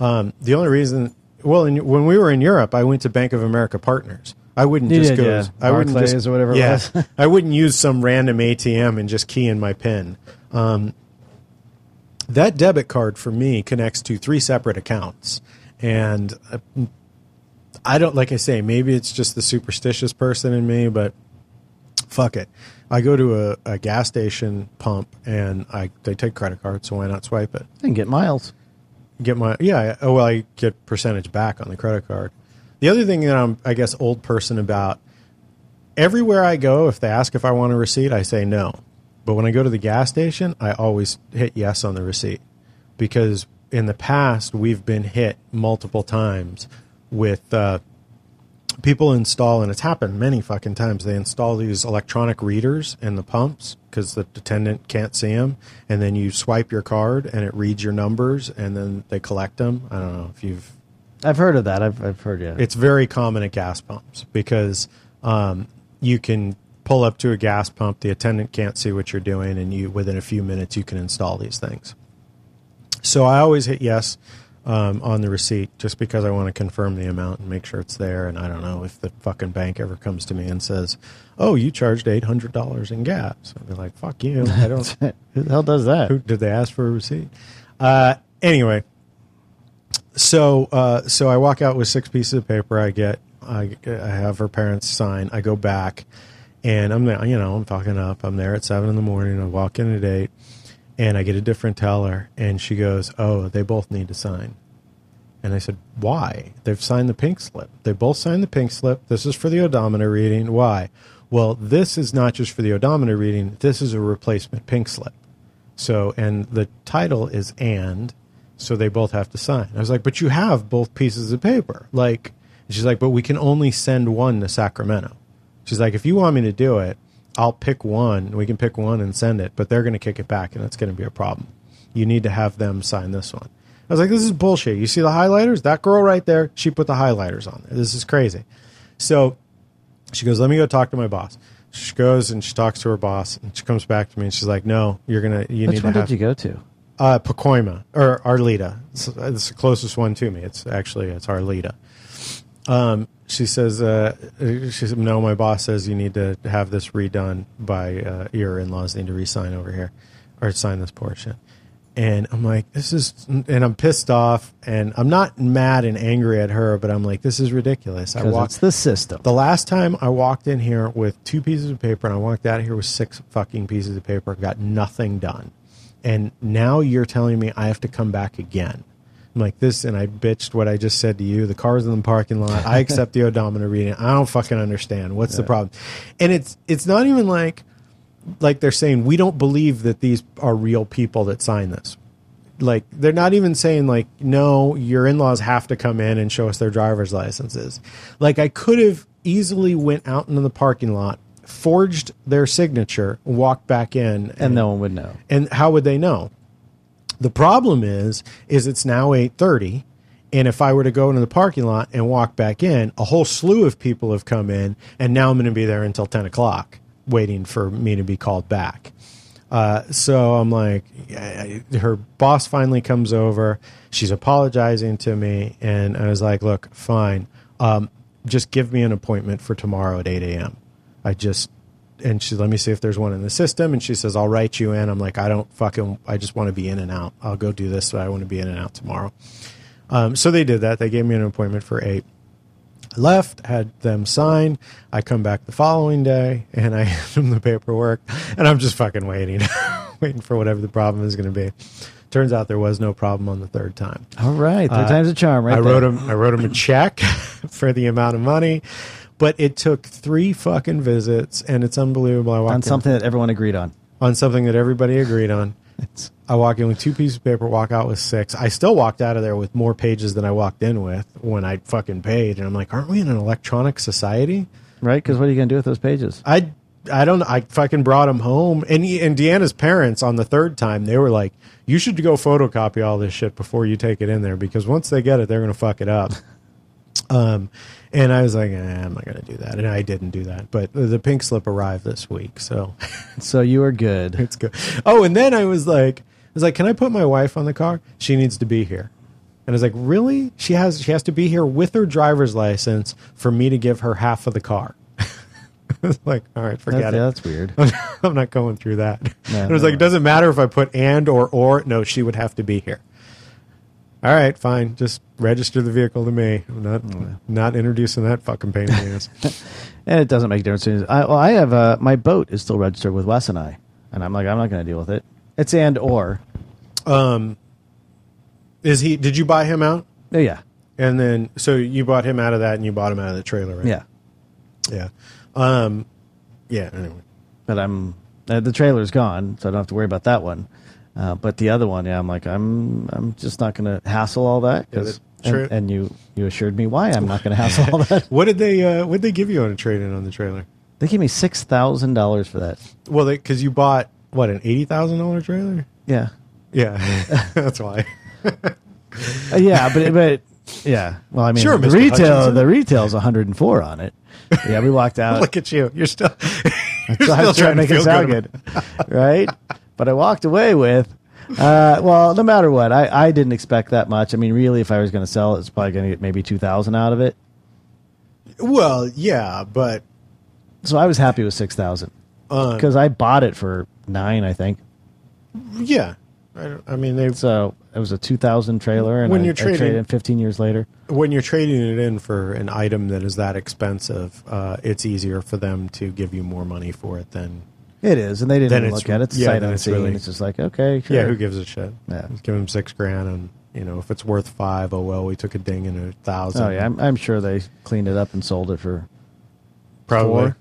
um, the only reason. Well, in, when we were in Europe, I went to Bank of America Partners. I wouldn't You just did, go. yeah. I wouldn't Barclays just or whatever Yeah. I wouldn't use some random ATM and just key in my pin. Um, that debit card for me connects to three separate accounts and uh, i don't like i say maybe it's just the superstitious person in me but fuck it. I go to a, a gas station pump and i they take credit cards so why not swipe it? And get miles. get my yeah oh well i get percentage back on the credit card. The other thing that i'm i guess old person about everywhere i go if they ask if i want a receipt i say no. But when i go to the gas station i always hit yes on the receipt. Because in the past we've been hit multiple times with uh, people install and it's happened many fucking times they install these electronic readers in the pumps because the attendant can't see them and then you swipe your card and it reads your numbers and then they collect them i don't know if you've I've heard of that. I've, I've heard, yeah. it's very common at gas pumps because um, you can pull up to a gas pump the attendant can't see what you're doing and you within a few minutes you can install these things so i always hit yes um, on the receipt just because i want to confirm the amount and make sure it's there and i don't know if the fucking bank ever comes to me and says oh you charged $800 in gas i'd be like fuck you i don't Who the hell does that? who did they ask for a receipt? Uh, anyway, so uh, so I walk out with six pieces of paper. I get I, I have her parents sign. I go back, and I'm there. You know, I'm fucking up. I'm there at seven in the morning. I walk in at eight, and I get a different teller, and she goes, "Oh, they both need to sign." And I said, "Why? They've signed the pink slip. They both signed the pink slip. This is for the odometer reading. Why? Well, this is not just for the odometer reading. This is a replacement pink slip. So, and the title is and, so they both have to sign. I was like, but you have both pieces of paper. Like, she's like, but we can only send one to Sacramento. She's like, if you want me to do it, I'll pick one. We can pick one and send it, but they're going to kick it back, and it's going to be a problem. You need to have them sign this one. I was like, this is bullshit. You see the highlighters? That girl right there, she put the highlighters on there. This is crazy. So she goes, let me go talk to my boss. She goes and she talks to her boss, and she comes back to me and she's like, no, you're gonna, you Which need to Which one did you go to? uh, Pacoima or Arleta. It's, it's the closest one to me. It's actually it's Arleta. Um, she says, uh, she said, no, my boss says you need to have this redone by uh, your in-laws need to re-sign over here or sign this portion. And I'm like, this is, and I'm pissed off, and I'm not mad and angry at her, but I'm like, this is ridiculous. I walked it's the system. the last time I walked in here with two pieces of paper and I walked out of here with six fucking pieces of paper, got nothing done. And now you're telling me I have to come back again. I'm like this, and I bitched what I just said to you. The car's in the parking lot. I accept the odometer reading. I don't fucking understand. What's the problem? And it's it's not even like like they're saying we don't believe that these are real people that sign this like they're not even saying like no your in-laws have to come in and show us their driver's licenses like i could have easily went out into the parking lot forged their signature walked back in and no one would know. and how would they know the problem is is it's now 8.30 and if i were to go into the parking lot and walk back in a whole slew of people have come in and now i'm going to be there until 10 o'clock waiting for me to be called back. Uh, so i'm like her boss finally comes over. She's apologizing to me and i was like look fine. Um, just give me an appointment for tomorrow at 8 a.m i just and she let me see if there's one in the system and she says i'll write you in i'm like i don't fucking i just want to be in and out i'll go do this but i want to be in and out tomorrow um, so they did that they gave me an appointment for eight I left had them sign i come back the following day and i hand them the paperwork and i'm just fucking waiting waiting for whatever the problem is going to be turns out there was no problem on the third time All right, third Uh, time's a charm, right? I there. wrote him. I wrote him a check. for the amount of money. But it took three fucking visits, and it's unbelievable. I walked on in- something that everyone agreed on. on something that everybody agreed on. I walk in with two pieces of paper, walk out with six. I still walked out of there with more pages than I walked in with when I fucking paid. And I'm like, aren't we in an electronic society? right? Because what are you going to do with those pages? I I don't I fucking brought them home and and Deanna's parents on the third time they were like you should go photocopy all this shit before you take it in there because once they get it they're gonna fuck it up. um, and I was like, eh, I'm not gonna do that, and I didn't do that. But the, pink slip arrived this week, so So you are good. it's good. Oh, and then I was like, I was like, can I put my wife on the car? She needs to be here. And I was like, really? She has she has to be here with her driver's license for me to give her half of the car. I was like, all right, forget That's, it. yeah, that's weird. I'm not going through that. No, it was no, like, it doesn't matter if I put and or or. No, she would have to be here. All right, fine. Just register the vehicle to me. I'm not not introducing that fucking pain in the ass. And it doesn't make a difference. I, well, I have uh, my boat is still registered with Wes and I, and I'm like, I'm not going to deal with it. It's and or. Um, Is he? Did you buy him out? Yeah, And then, so you bought him out of that, and you bought him out of the trailer, right? yeah. yeah, um, yeah. Anyway, But I'm uh, the trailer's gone, so I don't have to worry about that one. Uh, but the other one, yeah, I'm like, I'm I'm just not going to hassle all that. 'cause- Yeah, and, and you you assured me why I'm not going to hassle all that. what did they? Uh, what did they give you on a trade in on the trailer? They gave me six thousand dollars for that. Well, because you bought what an eighty thousand dollar trailer. Yeah, Yeah, that's why. Uh, yeah, but but yeah. Well, I mean, Sure, the Mr. retail Hutchinson. the retail's 104 on it. Yeah, we walked out. Look at you. You're still. You're still was trying to make it sound good good, right? But I walked away with, uh, well, no matter what, I, I didn't expect that much. I mean, really, if I was going to sell it, it's probably going to get maybe two thousand out of it. Well, yeah, but So I was happy with six thousand uh, because I bought it for nine, I think. yeah, I, I mean, they So it was a two thousand trailer, and When I, you're I traded trading- fifteen years later. when you're trading it in for an item that is that expensive, uh, it's easier for them to give you more money for it than It is, and they didn't Then even look at it. It's yeah, sight then it's unseen. really- it's just like okay, sure. yeah. Who gives a shit? Yeah. Just give them six grand, and you know if it's worth five, oh well, we took a ding in a thousand. Oh yeah, I'm, I'm sure they cleaned it up and sold it for probably. four.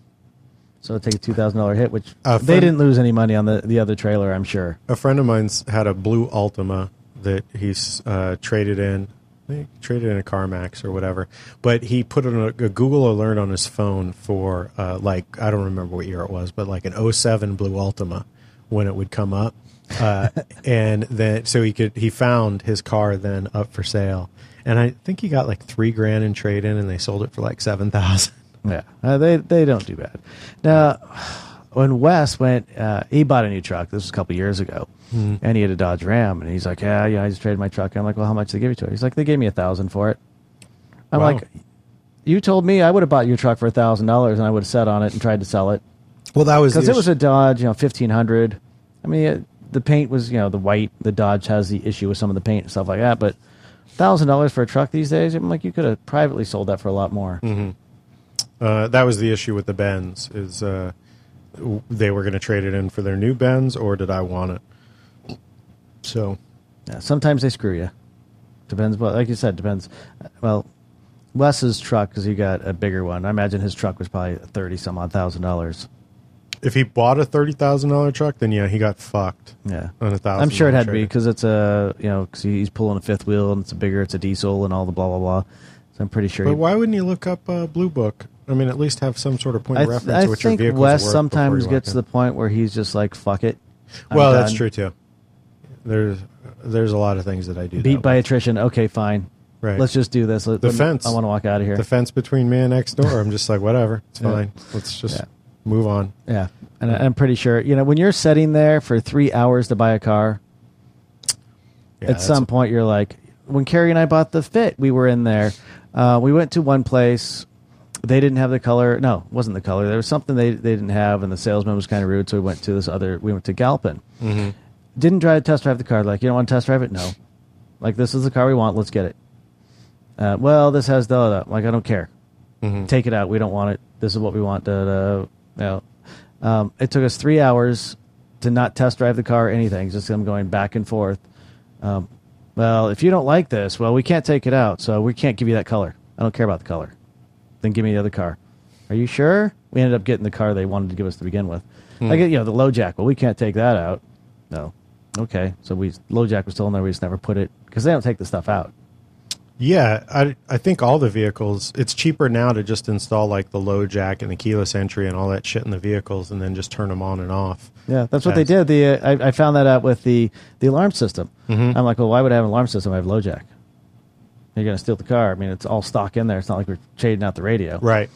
So take a two thousand dollar hit, which A they friend- didn't lose any money on the the other trailer. I'm sure. A friend of mine's had a blue Altima that he's uh, traded in. He traded in a CarMax or whatever, but he put a, a Google alert on his phone for uh, like I don't remember what year it was, but like an 07 blue Altima when it would come up, uh, and then so he could he found his car then up for sale, and I think he got like three grand in trade in, and they sold it for like seven thousand. Yeah, uh, they they don't do bad. Now, when Wes went, uh, he bought a new truck. This was a couple years ago, and he had a Dodge Ram, and he's like, "Yeah, yeah, I just traded my truck." I'm like, "Well, how much did they give you to it?" He's like, "They gave me a thousand for it." I'm Wow. like, "You told me I would have bought your truck for a thousand dollars, and I would have sat on it and tried to sell it Well, that was because it was a Dodge, you know, fifteen hundred. I mean, it, the paint was, you know, the white. The Dodge has the issue with some of the paint and stuff like that, but thousand dollars for a truck these days, I'm like, you could have privately sold that for a lot more. Uh, that was the issue with the Benz is uh, they were going to trade it in for their new Benz, or did I want it? So Yeah, sometimes they screw you. Depends. Well, like you said, depends. Well, Wes's truck because he got a bigger one. I imagine his truck was probably thirty some odd thousand dollars. if he bought a thirty thousand dollar truck, then yeah, he got fucked. Yeah, On a thousand I'm sure it had to be because it's a you know because he's pulling a fifth wheel and it's a bigger, it's a diesel and all the blah blah blah. So I'm pretty sure. But he, why wouldn't you look up uh, Blue Book? I mean, at least have some sort of point I, of th- reference I think vehicle Wes sometimes gets to the point where he's just like, "Fuck it." I'm Well, that's true too. There's there's a lot of things that I do. Beat by way. attrition. Okay, fine. right. Let's just do this. Let, The let fence. I want to walk out of here. the fence between me and next door. I'm just like, whatever, it's Yeah. fine. Let's just Yeah. move on. yeah, and I- I'm pretty sure you know when you're sitting there for three hours to buy a car. Yeah, at some point you're like when carrie and i bought the fit we were in there uh, we went to one place they didn't have the color no it wasn't the color there was something they, they didn't have and the salesman was kind of rude so we went to this other we went to galpin Mm-hmm. Didn't try to test drive the car like you don't want to test drive it no like this is the car we want let's get it uh, well this has the other like i don't care Mhm. take it out we don't want it this is what we want da, da, da. No. Um, it took us three hours to not test drive the car or anything just them going back and forth um, well, if you don't like this, well, we can't take it out, so we can't give you that color. I don't care about the color. Then give me the other car. Are you sure? We ended up getting the car they wanted to give us to begin with. I get, you know, the LoJack. Well, we can't take that out. No. Okay. So we LoJack was still in there. We just never put it because they don't take the stuff out. Yeah, I I think all the vehicles. It's cheaper now to just install like the LoJack and the keyless entry and all that shit in the vehicles, and then just turn them on and off. Yeah, that's what they did. The uh, I, I found that out with the the alarm system. Mhm. I'm like, well, why would I have an alarm system? I have LoJack. You're gonna steal the car. I mean, it's all stock in there. It's not like we're trading out the radio. Right.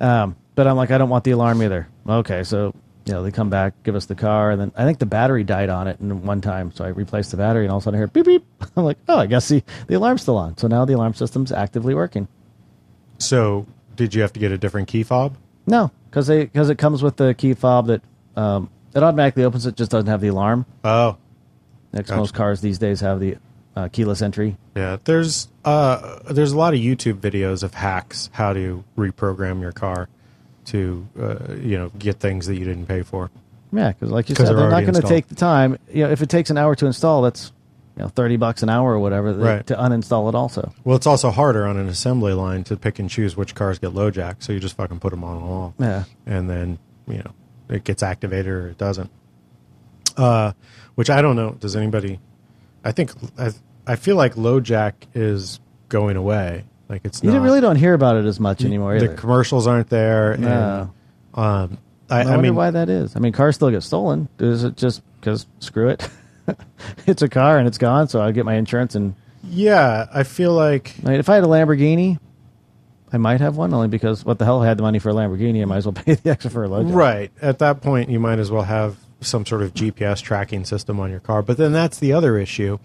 Um, but I'm like, I don't want the alarm either. Okay, so you know they come back, give us the car, and then I think the battery died on it in one time, so I replaced the battery, and all of a sudden I hear beep beep. I'm like, oh, I guess the the alarm's still on. So now the alarm system's actively working. So, did you have to get a different key fob? No, because they because it comes with the key fob that um, it automatically opens. It just doesn't have the alarm. Oh, Next, Gotcha. most cars these days have the uh, keyless entry. yeah. There's uh, there's a lot of YouTube videos of hacks how to reprogram your car to uh, you know get things that you didn't pay for. Yeah, because like you said, they're they're not going to take the time. You know, if it takes an hour to install, that's you know thirty bucks an hour or whatever Right. to uninstall it. Also, Well, it's also harder on an assembly line to pick and choose which cars get LoJack, so you just fucking put them on and off. yeah, and then you know it gets activated or it doesn't. Uh, which I don't know. Does anybody? I think I, I feel like LoJack is going away. Like it's you not, really don't hear about it as much anymore The either. commercials aren't there. No. And, um, I, I, I wonder mean, why that is. I mean, cars still get stolen. Is it just because screw it? it's a car and it's gone, so I get my insurance. And yeah, I feel like I mean, if I had a Lamborghini, I might have one only because what the hell I had the money for a Lamborghini? I might as well pay the extra for a low right at that point you might as well have some sort of GPS tracking system on your car. But then that's the other issue.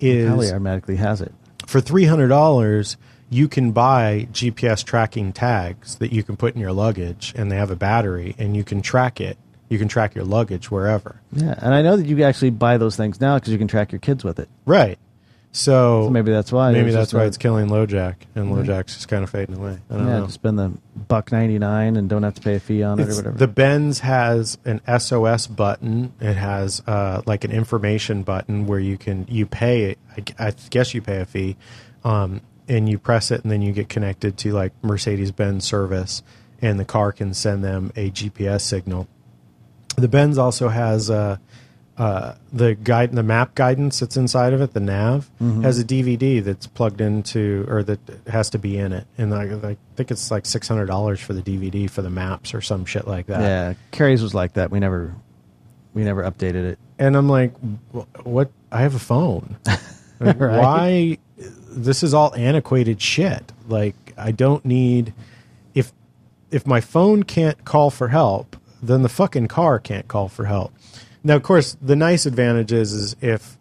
Is Probably automatically has it. for three hundred dollars, you can buy GPS tracking tags that you can put in your luggage, and they have a battery, and you can track it. You can track your luggage wherever. Yeah, and I know that you actually buy those things now because you can track your kids with it. Right. So, So maybe that's why. maybe It's that's why a- it's killing LoJack, and LoJack's just kind of fading away. I don't yeah, know. spend the buck ninety nine and don't have to pay a fee on it or whatever. the Benz has an SOS button. It has uh, like an information button where you can you pay. I, I guess you pay a fee, um, and you press it, and then you get connected to like Mercedes Benz service, and the car can send them a GPS signal. The Benz also has uh, uh, the guide, the map guidance that's inside of it. The nav Mm-hmm. has a DVD that's plugged into, or that has to be in it, and I, I think it's like six hundred dollars for the DVD for the maps or some shit like that. yeah, Carrie's was like that. We never, we never updated it. And I'm like, what? I have a phone. Right. Why? This is all antiquated shit. Like, I don't need. If if my phone can't call for help, then the fucking car can't call for help. Now, of course, the nice advantage is, is if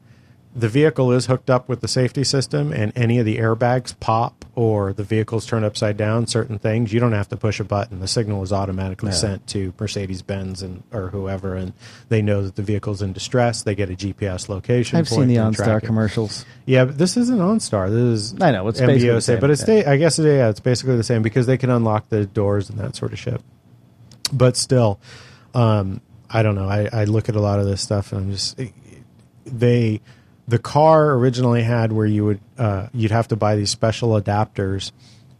the vehicle is hooked up with the safety system and any of the airbags pop or the vehicle's turned upside down, certain things, you don't have to push a button. The signal is automatically Yeah. sent to Mercedes Benz and or whoever, and they know that the vehicle's in distress. They get a GPS location. I've seen the OnStar commercials. Yeah, but this isn't OnStar. This is I know, it's MBOSA, same, but it's yeah. I guess it, yeah, it's basically the same because they can unlock the doors and that sort of shit. But still, um, I don't know. I, I look at a lot of this stuff and I'm just they the car originally had where you would uh, you'd have to buy these special adapters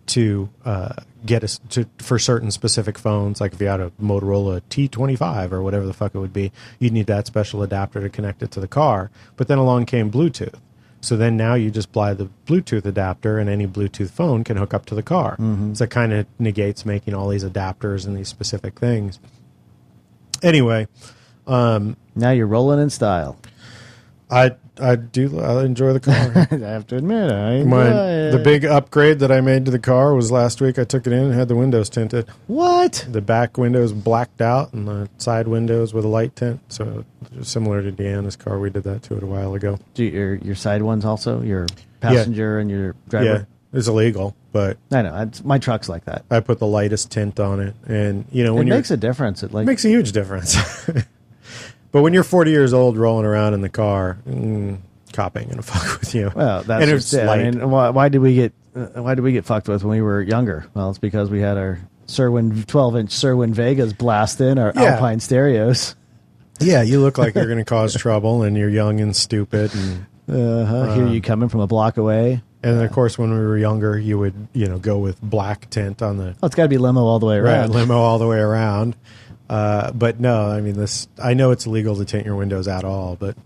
to uh, get us to for certain specific phones. Like if you had a Motorola T25 or whatever the fuck it would be, you'd need that special adapter to connect it to the car. But then along came Bluetooth. So then now you just buy the Bluetooth adapter, and any Bluetooth phone can hook up to the car. So it kind of negates making all these adapters and these specific things. Anyway, Now you're rolling in style. I I do I enjoy the car. I have to admit, I My, enjoy the it. big upgrade that I made to the car was last week. I took it in and had the windows tinted. what? The back windows blacked out, and the side windows with a light tint. So similar to Deanna's car, we did that to it a while ago. Do your your side ones also your passenger and your driver? Yeah, it's illegal, but I know. It's, my truck's like that. I put the lightest tint on it, and you know when it you're makes a difference. It like It makes a huge difference. but when you're 40 years old rolling around in the car, mm, cop ain't gonna fuck with you. well, that's and it's it. I mean, why, why did we get uh, why did we get fucked with when we were younger? Well, it's because we had our Cerwin 12 inch Cerwin Vegas blast in our Yeah. Alpine stereos. yeah, you look like you're gonna cause trouble, and you're young and stupid, and Uh-huh. Here Um, you coming from a block away. And then, of course, when we were younger, you would you know go with black tint on the Oh, it's got to be limo all the way around. right, limo all the way around. Uh, but no, I mean this. I know it's illegal to tint your windows at all, but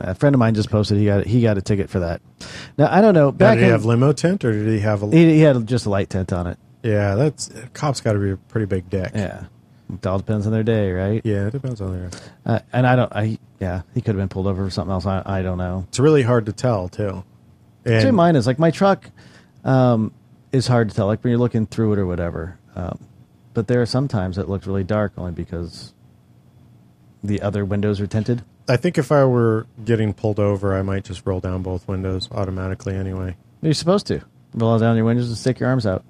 A friend of mine just posted he got he got a ticket for that. Now I don't know. now, Back did he in, have limo tint or did he have a? he, he had just a light tint on it. yeah, that's cops got to be a pretty big dick. Yeah, it all depends on their day, right? Yeah, it depends on their. Uh, and I don't. I yeah, he could have been pulled over for something else. I, I don't know. It's really hard to tell too. What mine is. Like my truck um, is hard to tell. Like when you're looking through it or whatever. Um, but there are sometimes it looks really dark only because the other windows are tinted. I think if I were getting pulled over, I might just roll down both windows automatically anyway. You're supposed to roll down your windows and stick your arms out.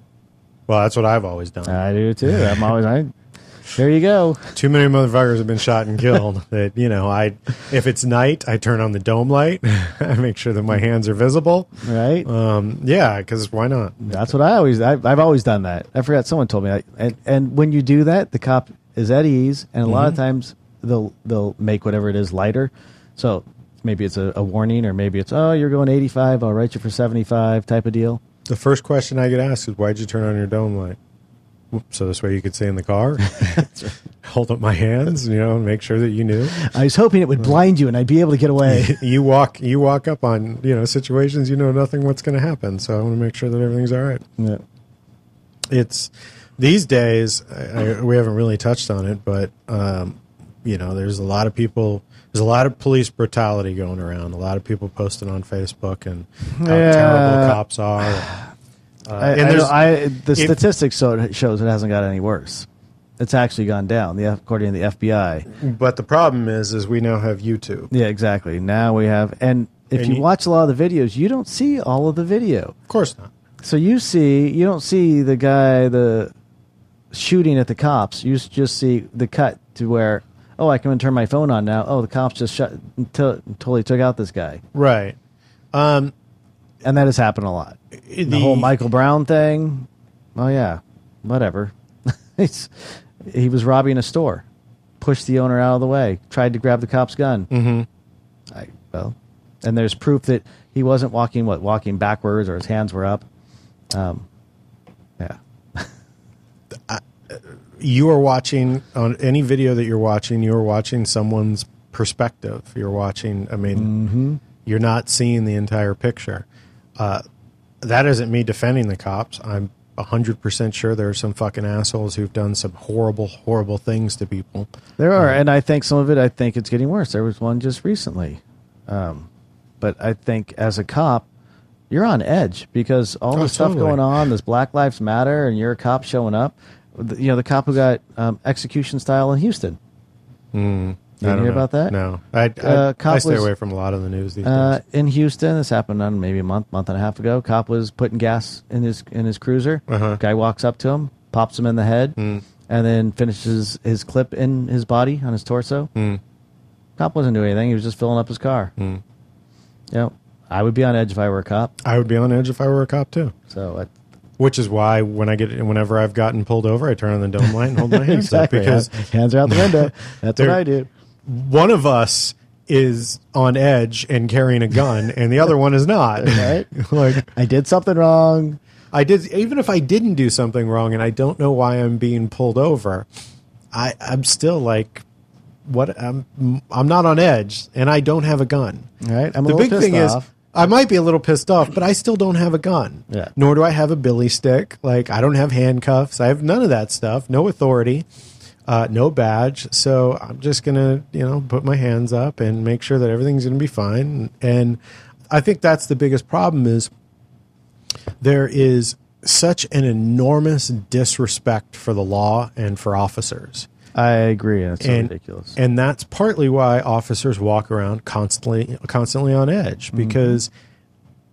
Well, that's what I've always done. I do too. I'm always. I, there you go. Too many motherfuckers have been shot and killed. that you know, I if it's night, I turn on the dome light. I make sure that my hands are visible. Right. Um, yeah, because why not? That's what I always. I, I've always done that. I forgot someone told me. I, and and when you do that, the cop is at ease, and a lot of times they'll they'll make whatever it is lighter. So maybe it's a, a warning, or maybe it's oh you're going 85. I'll write you for 75 type of deal. The first question I get asked is, "Why'd you turn on your dome light?" So this way you could stay in the car, hold up my hands, you know, and make sure that you knew. I was hoping it would blind you, and I'd be able to get away. you walk, you walk up on you know situations you know nothing what's going to happen. So I want to make sure that everything's all right. yeah. it's these days I, I, we haven't really touched on it but um, you know there's a lot of people there's a lot of police brutality going around a lot of people posting on facebook and how Yeah. terrible cops are uh, I, and I, there's know- I, the if- statistics show it shows it hasn't got any worse. It's actually gone down. The according to the FBI. but the problem is is we now have youtube Yeah, exactly. Now we have, and if And you you- watch a lot of the videos, you don't see all of the video. of course not So you see, you don't see the guy the shooting at the cops. You just see the cut to where, oh, I can turn my phone on now. Oh, the cops just shut until totally took out this guy, right um, and that has happened a lot. The, the, whole Michael Brown thing. Oh yeah, whatever. It's- he was robbing a store, pushed the owner out of the way, tried to grab the cop's gun. hmm I, well, and there's proof that he wasn't walking what walking backwards or his hands were up. Um, yeah, you are watching on any video that you're watching you are watching someone's perspective you're watching i mean you're not seeing the entire picture uh, that isn't me defending the cops i'm 100% sure there are some fucking assholes who've done some horrible horrible things to people there are, and I think some of it. I think it's getting worse. There was one just recently, um, but I think as a cop, you're on edge because all Oh, the stuff totally. going on, this Black Lives Matter, and you're a cop showing up. You know, the cop who got um, execution style in Houston. mm, You hear about that? no i, I, Uh, cop I stay was- away from a lot of the news these Uh, days in Houston, this happened on maybe a month, month and a half ago. Cop was putting gas in his in his cruiser. Uh-huh. Guy walks up to him, pops him in the head, Mm. and then finishes his clip in his body on his torso. Mm, Cop wasn't doing anything; he was just filling up his car. mm. You know, I would be on edge if I were a cop. i would be on edge if i were a cop too So I, which is why when I get whenever I've gotten pulled over, I turn on the dome light and hold my hands exactly up because hands are out the window. That's what I do. One of us is on edge and carrying a gun, and the other one is not. Right. like I did something wrong. I did, even if I didn't do something wrong, and I don't know why I'm being pulled over, I I'm still like, what? I'm I'm not on edge, and I don't have a gun. Right. I'm the big thing off. is. I might be a little pissed off, but I still don't have a gun. Yeah. Nor do I have a billy stick. Like I don't have handcuffs. I have none of that stuff. No authority. Uh, no badge. So I'm just gonna, you know, put my hands up and make sure that everything's gonna be fine. And I think that's the biggest problem is there is such an enormous disrespect for the law and for officers I agree. So and, ridiculous. And that's partly why officers walk around constantly constantly on edge Mm-hmm. because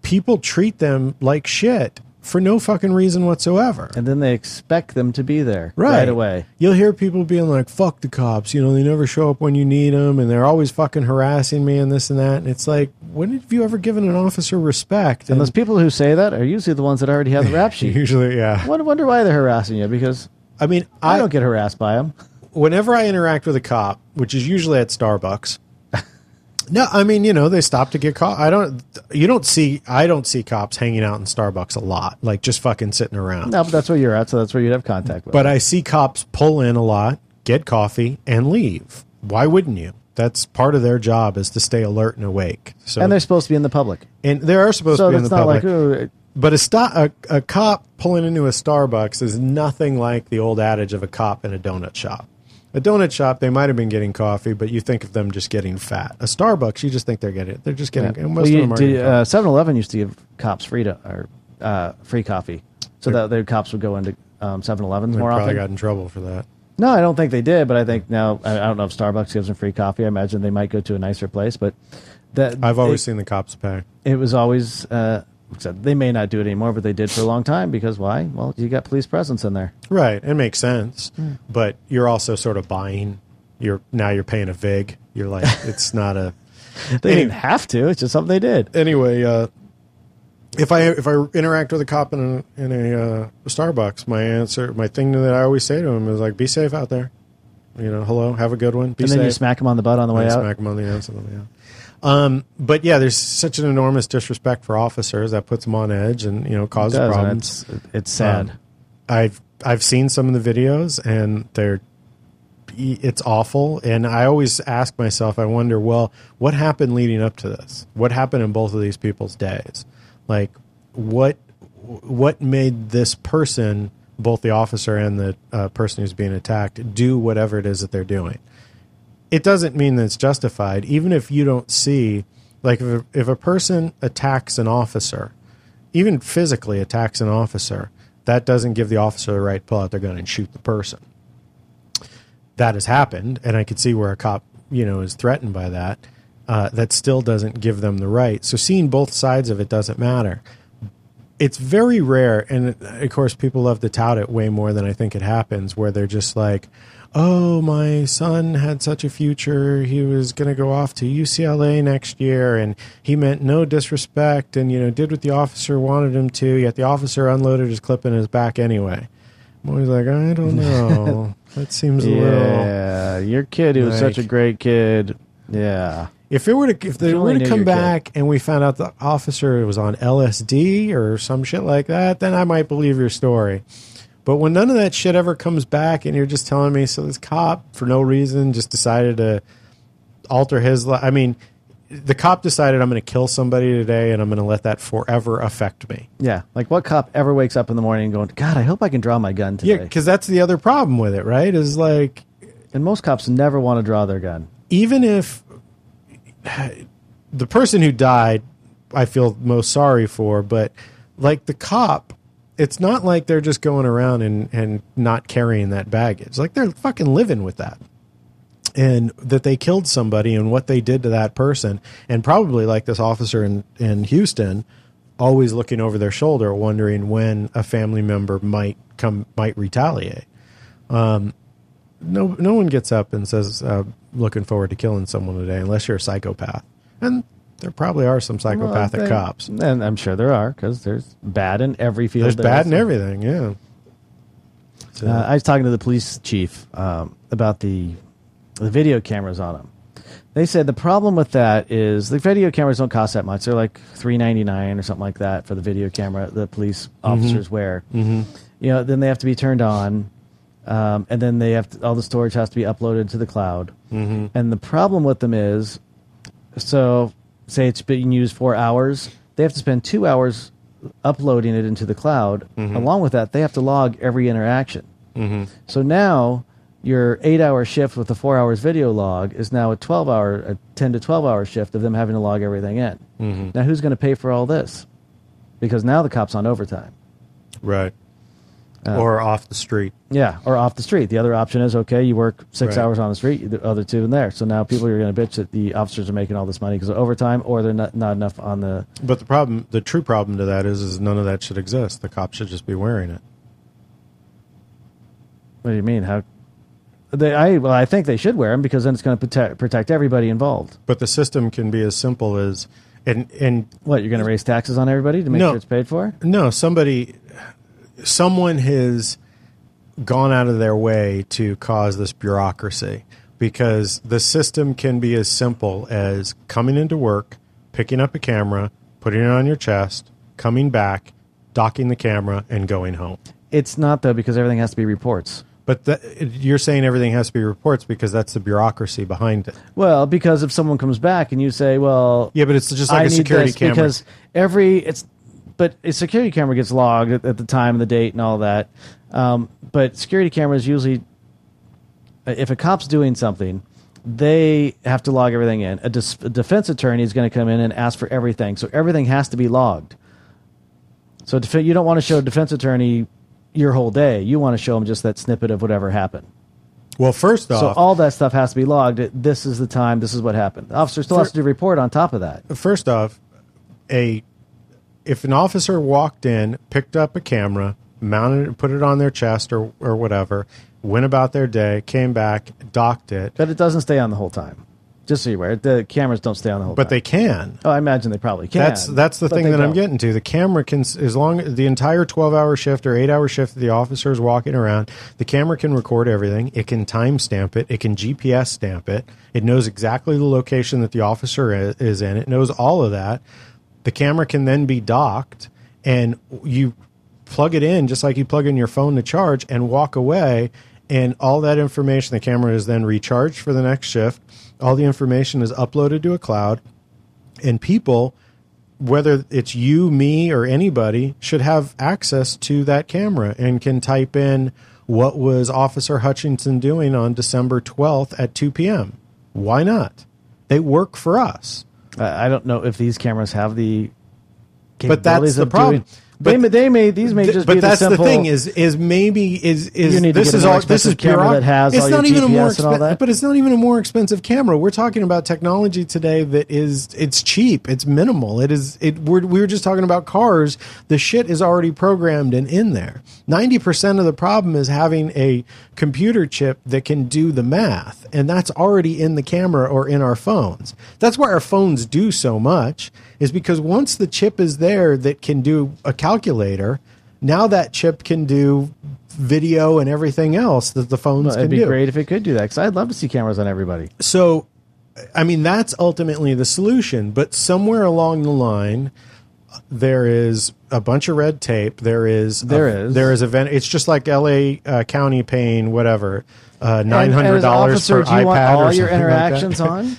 people treat them like shit for no fucking reason whatsoever. and then they expect them to be there right, away. You'll hear people being like, fuck the cops. You know, they never show up when you need them and they're always fucking harassing me and this and that. And it's like, when have you ever given an officer respect? And those people who say that are usually the ones that already have the rap sheet. usually, yeah. Wonder, wonder why they're harassing you because I mean, I, I, don't get harassed by them. whenever I interact with a cop, which is usually at Starbucks, No, I mean, you know, they stop to get caught. I don't. You don't see. I don't see cops hanging out in Starbucks a lot, like just fucking sitting around. No, but that's where you're at, so that's where you'd have contact with. But I see cops pull in a lot, get coffee, and leave. Why wouldn't you? That's part of their job is to stay alert and awake. So, and they're supposed to be in the public, and they are supposed so to be in the public. like But a, sto- a, a cop pulling into a Starbucks is nothing like the old adage of a cop in a donut shop. A donut shop, they might have been getting coffee, but you think of them just getting fat. A Starbucks, you just think they're getting they're just getting. and most Well, you- of them are uh, 7-Eleven used to give cops free to, or uh, free coffee, so that their cops would go into um, 7-Elevens They more probably often. got in trouble for that. No, I don't think they did, but I think now I, I don't know if Starbucks gives them free coffee. I imagine they might go to a nicer place, but that I've always it, seen the cops pay. it was always. Uh, except they may not do it anymore, but they did for a long time because why? Well, you got police presence in there. Right, it makes sense, Hmm. but you're also sort of buying. You're now you're paying a vig. You're like it's not a. They Any- didn't have to; it's just something they did. anyway, uh, if I if I interact with a cop in a in a uh, Starbucks, my answer, my thing that I always say to him is like, "Be safe out there." You know, hello, have a good one. Be and safe. then you smack them on the butt on the way And out. Smack him on the ass on the way out. Um, but yeah, there's such an enormous disrespect for officers that puts them on edge and you know causes and problems. It's, it's sad. Um, I've I've seen some of the videos and they're it's awful and I always ask myself I wonder well what happened leading up to this what happened in both of these people's days like what what made this person both the officer and the uh, person who's being attacked do whatever it is that they're doing it doesn't mean that it's justified even if you don't see like if a, if a person attacks an officer even physically attacks an officer that doesn't give the officer the right to pull out their gun and shoot the person. That has happened and i could see where a cop you know is threatened by that. Uh, that still doesn't give them the right. So seeing both sides of it doesn't matter. It's very rare and of course people love to tout it way more than i think it happens where they're just like oh my son had such a future he was going to go off to ucla next year and he meant no disrespect and you know did what the officer wanted him to yet the officer unloaded his clip in his back anyway i'm always like i don't know that seems a little Yeah, your kid who was such a great kid. Yeah, if it were to if they were to come your kid. back and we found out the officer was on LSD or some shit like that, then I might believe your story. But when none of that shit ever comes back and you're just telling me so this cop for no reason just decided to alter his life. I mean, the cop decided I'm going to kill somebody today and I'm going to let that forever affect me. yeah. Like what cop ever wakes up in the morning going, "God, I hope I can draw my gun today." Yeah, because that's the other problem with it, right? Is like and most cops never want to draw their gun. even if the person who died, I feel most sorry for, but like the cop, it's not like they're just going around and, and not carrying that baggage. Like they're fucking living with that. And that they killed somebody and what they did to that person, and probably like this officer in, in Houston, always looking over their shoulder, wondering when a family member might come might retaliate no no one gets up and says uh, looking forward to killing someone today unless you're a psychopath and there probably are some psychopathic Well, they- cops and I'm sure there are because there's bad in every field. there's there bad is. in everything yeah So- Uh, I was talking to the police chief um, about the the video cameras on them. They said the problem with that is the video cameras don't cost that much. They're like three ninety nine or something like that for the video camera the police officers wear. Mm-hmm. You know, then they have to be turned on, um, and then they have to, all the storage has to be uploaded to the cloud. Mm-hmm. And the problem with them is, so say it's being used four hours, they have to spend two hours uploading it into the cloud. Mm-hmm. Along with that, they have to log every interaction. Mm-hmm. So now your eight hour shift with the four hours video log is now a 12 hour, a 10 to 12 hour shift of them having to log everything in. Mm-hmm. Now, who's going to pay for all this? Because now the cop's on overtime. right Uh, or off the street Yeah, or off the street. The other option is okay, you work six Right. hours on the street, the other two in there. So now people are going to bitch that the officers are making all this money because of overtime, or they're not, not enough on the. but the problem the true problem to that is is none of that should exist the cop should just be wearing it What do you mean? How? They, I well, I think they should wear them because then it's going to protect protect everybody involved. but the system can be as simple as and and What you're going to raise taxes on everybody to make No. sure it's paid for? No, somebody, someone has gone out of their way to cause this bureaucracy because the system can be as simple as coming into work, picking up a camera, putting it on your chest, coming back, docking the camera, and going home. It's not though because everything has to be reports. But the, you're saying everything has to be reports because that's the bureaucracy behind it. Well, because if someone comes back and you say, "Well, Yeah, but it's just like I a security camera. because every it's but a security camera gets logged at, at the time and the date and all that. Um, but security cameras usually, if a cop's doing something, they have to log everything in. A, dis- a defense attorney is going to come in and ask for everything, so everything has to be logged. So def- you don't want to show a defense attorney your whole day. You want to show them just that snippet of whatever happened. well, first off, So all that stuff has to be logged. This is the time. This is what happened. The officer still has to do a report on top of that. first off, a if an officer walked in, picked up a camera, mounted it, put it on their chest or or whatever, went about their day, came back, docked it, But it doesn't stay on the whole time. Just so you're aware, the cameras don't stay on the whole but time. they can. Oh, I imagine they probably can. That's that's the thing that I'm getting to. The camera can, as long the entire 12 hour shift or eight hour shift that the officer is walking around, the camera can record everything. It can time stamp it. It can GPS stamp it. It knows exactly the location that the officer is in. It knows all of that. The camera can then be docked, and you plug it in just like you plug in your phone to charge, and walk away. And all that information, the camera is then recharged for the next shift. All the information is uploaded to a cloud and people whether it's you me or anybody should have access to that camera and can type in what was officer hutchinson doing on december 12th at 2 p.m why not they work for us I I don't know if these cameras have the. But that's the problem. Doing, But- may, they may these may Th- just but be that's the, simple, the thing is is maybe is is You need to this is all this is camera that has it's all not even a more GPS all expen- that? but it's not even a more expensive camera. We're talking about technology today that is it's cheap it's minimal it is it we're, we were just talking about cars. The shit is already programmed and in there. 90% of the problem is having a computer chip that can do the math and that's already in the camera or in our phones. That's why our phones do so much is because once the chip is there that can do a calculator now that chip can do video and everything else that the phones Well, can it'd be do. great if it could do that because I'd love to see cameras on everybody. So, I mean, that's ultimately the solution. But somewhere along the line, there is a bunch of red tape. There is There a, is. there is a vent. It's just like L.A. Uh, County paying whatever uh, nine hundred dollars for iPad all your something like interactions on?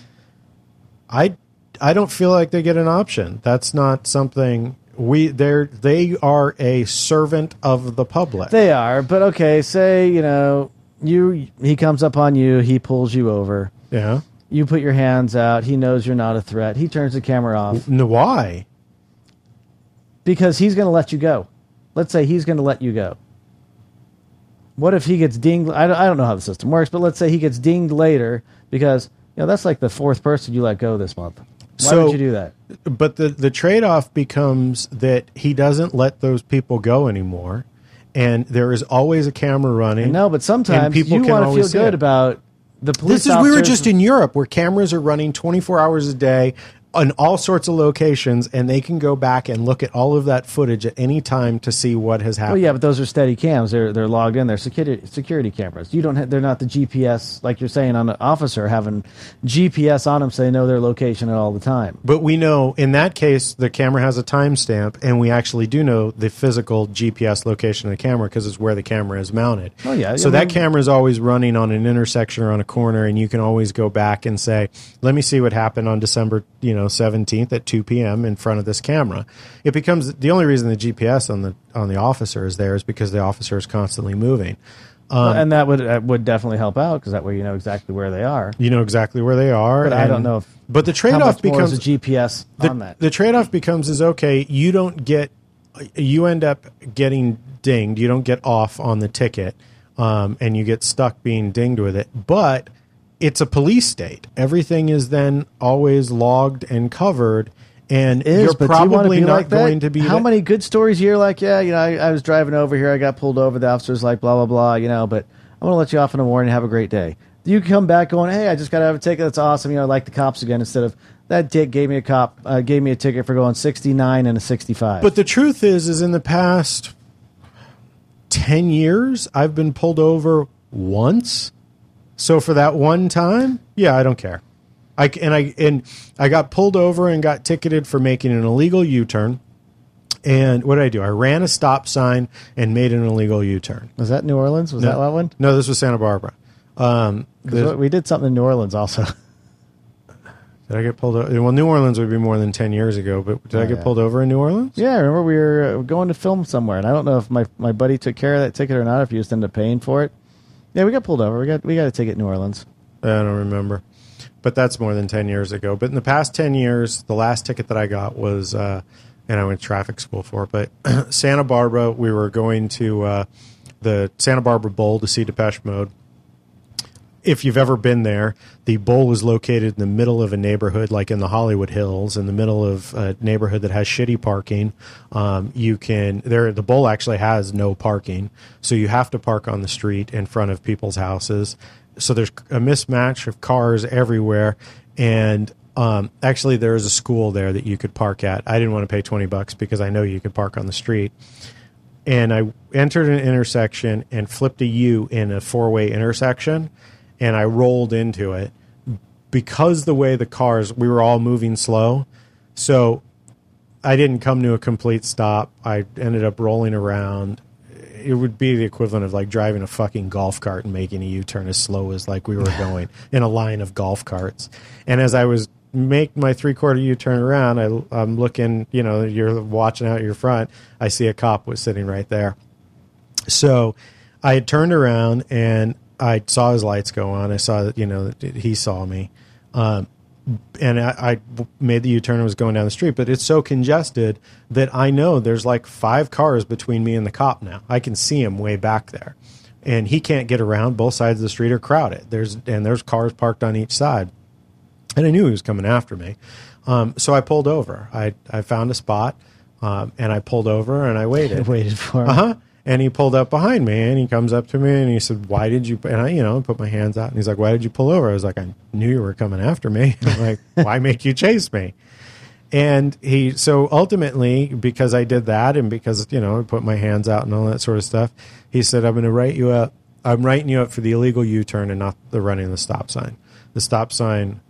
I I don't feel like they get an option. That's not something we they're they are a servant of the public. They are, but okay. Say you know you he comes up on you, he pulls you over. yeah. You put your hands out. He knows you're not a threat. He turns the camera off N- Why? because he's going to let you go. Let's say he's going to let you go. What if he gets dinged? I don't, I don't know how the system works, but let's say he gets dinged later because you know that's like the fourth person you let go this month. Why So- would you do that? But the the trade off becomes that he doesn't let those people go anymore, and there is always a camera running. No, but sometimes people you want to feel good it. about the police. This is we were just in Europe where cameras are running 24 hours a day on all sorts of locations, and they can go back and look at all of that footage at any time to see what has happened. Well, yeah, but those are steady cams. They're they're logged in. They're security security cameras. You don't. Ha- they're not the GPS like you're saying on an officer having GPS on them so they know their location at all the time. But we know in that case the camera has a timestamp, and we actually do know the physical GPS location of the camera because it's where the camera is mounted. Oh, yeah, So I that camera is always running on an intersection or on a corner, and you can always go back and say, "Let me see what happened on December, you know, seventeenth at two p.m. in front of this camera." It becomes the only reason the GPS on the on the officer is there is because the officer is constantly moving. Um, and that would uh, would definitely help out because that way you know exactly where they are. You know exactly where they are. But I don't know if But the trade off becomes a GPS the, on that. the trade-off becomes is okay you don't get you end up getting dinged you don't get off on the ticket um, and you get stuck being dinged with it but it's a police state everything is then always logged and covered and is, you're but do you probably not like going to be How the- many good stories you're like, yeah, you know, I, I was driving over here, I got pulled over, the officer's like, blah blah blah, you know, but I'm gonna let you off in the morning, have a great day. You come back going, hey, I just got to have a ticket. That's awesome. You know, I like the cops again. Instead of that dick gave me a cop, uh, gave me a ticket for going 69 and a 65. But the truth is, is in the past ten years, I've been pulled over once, So for that one time, yeah, I don't care. I and I and I got pulled over and got ticketed for making an illegal U-turn. And what did I do? I ran a stop sign and made an illegal U-turn. Was that New Orleans? Was that that one? No, this was Santa Barbara. Um, we did something in New Orleans also. did I get pulled over? Well, New Orleans would be more than ten years ago, but did I Oh, get yeah. pulled over in New Orleans? yeah, I remember we were uh, going to film somewhere, and I don't know if my, my buddy took care of that ticket or not. If he just ended up paying for it. Yeah, we got pulled over. We got we got a ticket in New Orleans. I don't remember, but that's more than ten years ago. But in the past ten years, the last ticket that I got was, uh, and I went to traffic school for. it, But Santa Barbara, we were going to uh, the Santa Barbara Bowl to see Depeche Mode. If you've ever been there, the bowl is located in the middle of a neighborhood, like in the Hollywood Hills, in the middle of a neighborhood that has shitty parking. Um, you can there. The bowl actually has no parking, so you have to park on the street in front of people's houses. So there's a mismatch of cars everywhere, and um, actually there is a school there that you could park at. I didn't want to pay twenty bucks because I know you could park on the street and I entered an intersection and flipped a U in a four way intersection and I rolled into it because the way the cars we were all moving slow. So I didn't come to a complete stop. I ended up rolling around. It would be the equivalent of like driving a fucking golf cart and making a U turn as slow as like we were going in a line of golf carts. And as I was make my three quarter U turn around, I, I'm looking, you know, you're watching out your front. I see a cop was sitting right there. So I had turned around and I saw his lights go on. I saw that, you know, that he saw me. Um, and I, I made the U-turn and was going down the street, but it's so congested that I know there's like five cars between me and the cop now. I can see him way back there, and he can't get around. Both sides of the street are crowded. There's and there's cars parked on each side, and I knew he was coming after me. Um, so I pulled over. I I found a spot, um, and I pulled over and I waited. Waited for him. Uh huh. And he pulled up behind me, and he comes up to me, and he said, "Why did you?" And I, you know, put my hands out, and he's like, "Why did you pull over?" I was like, "I knew you were coming after me. I'm like, why make you chase me?" And he, so ultimately, because I did that, and because you know, I put my hands out and all that sort of stuff, he said, "I'm going to write you up. I'm writing you up for the illegal U-turn and not the running the stop sign. The stop sign."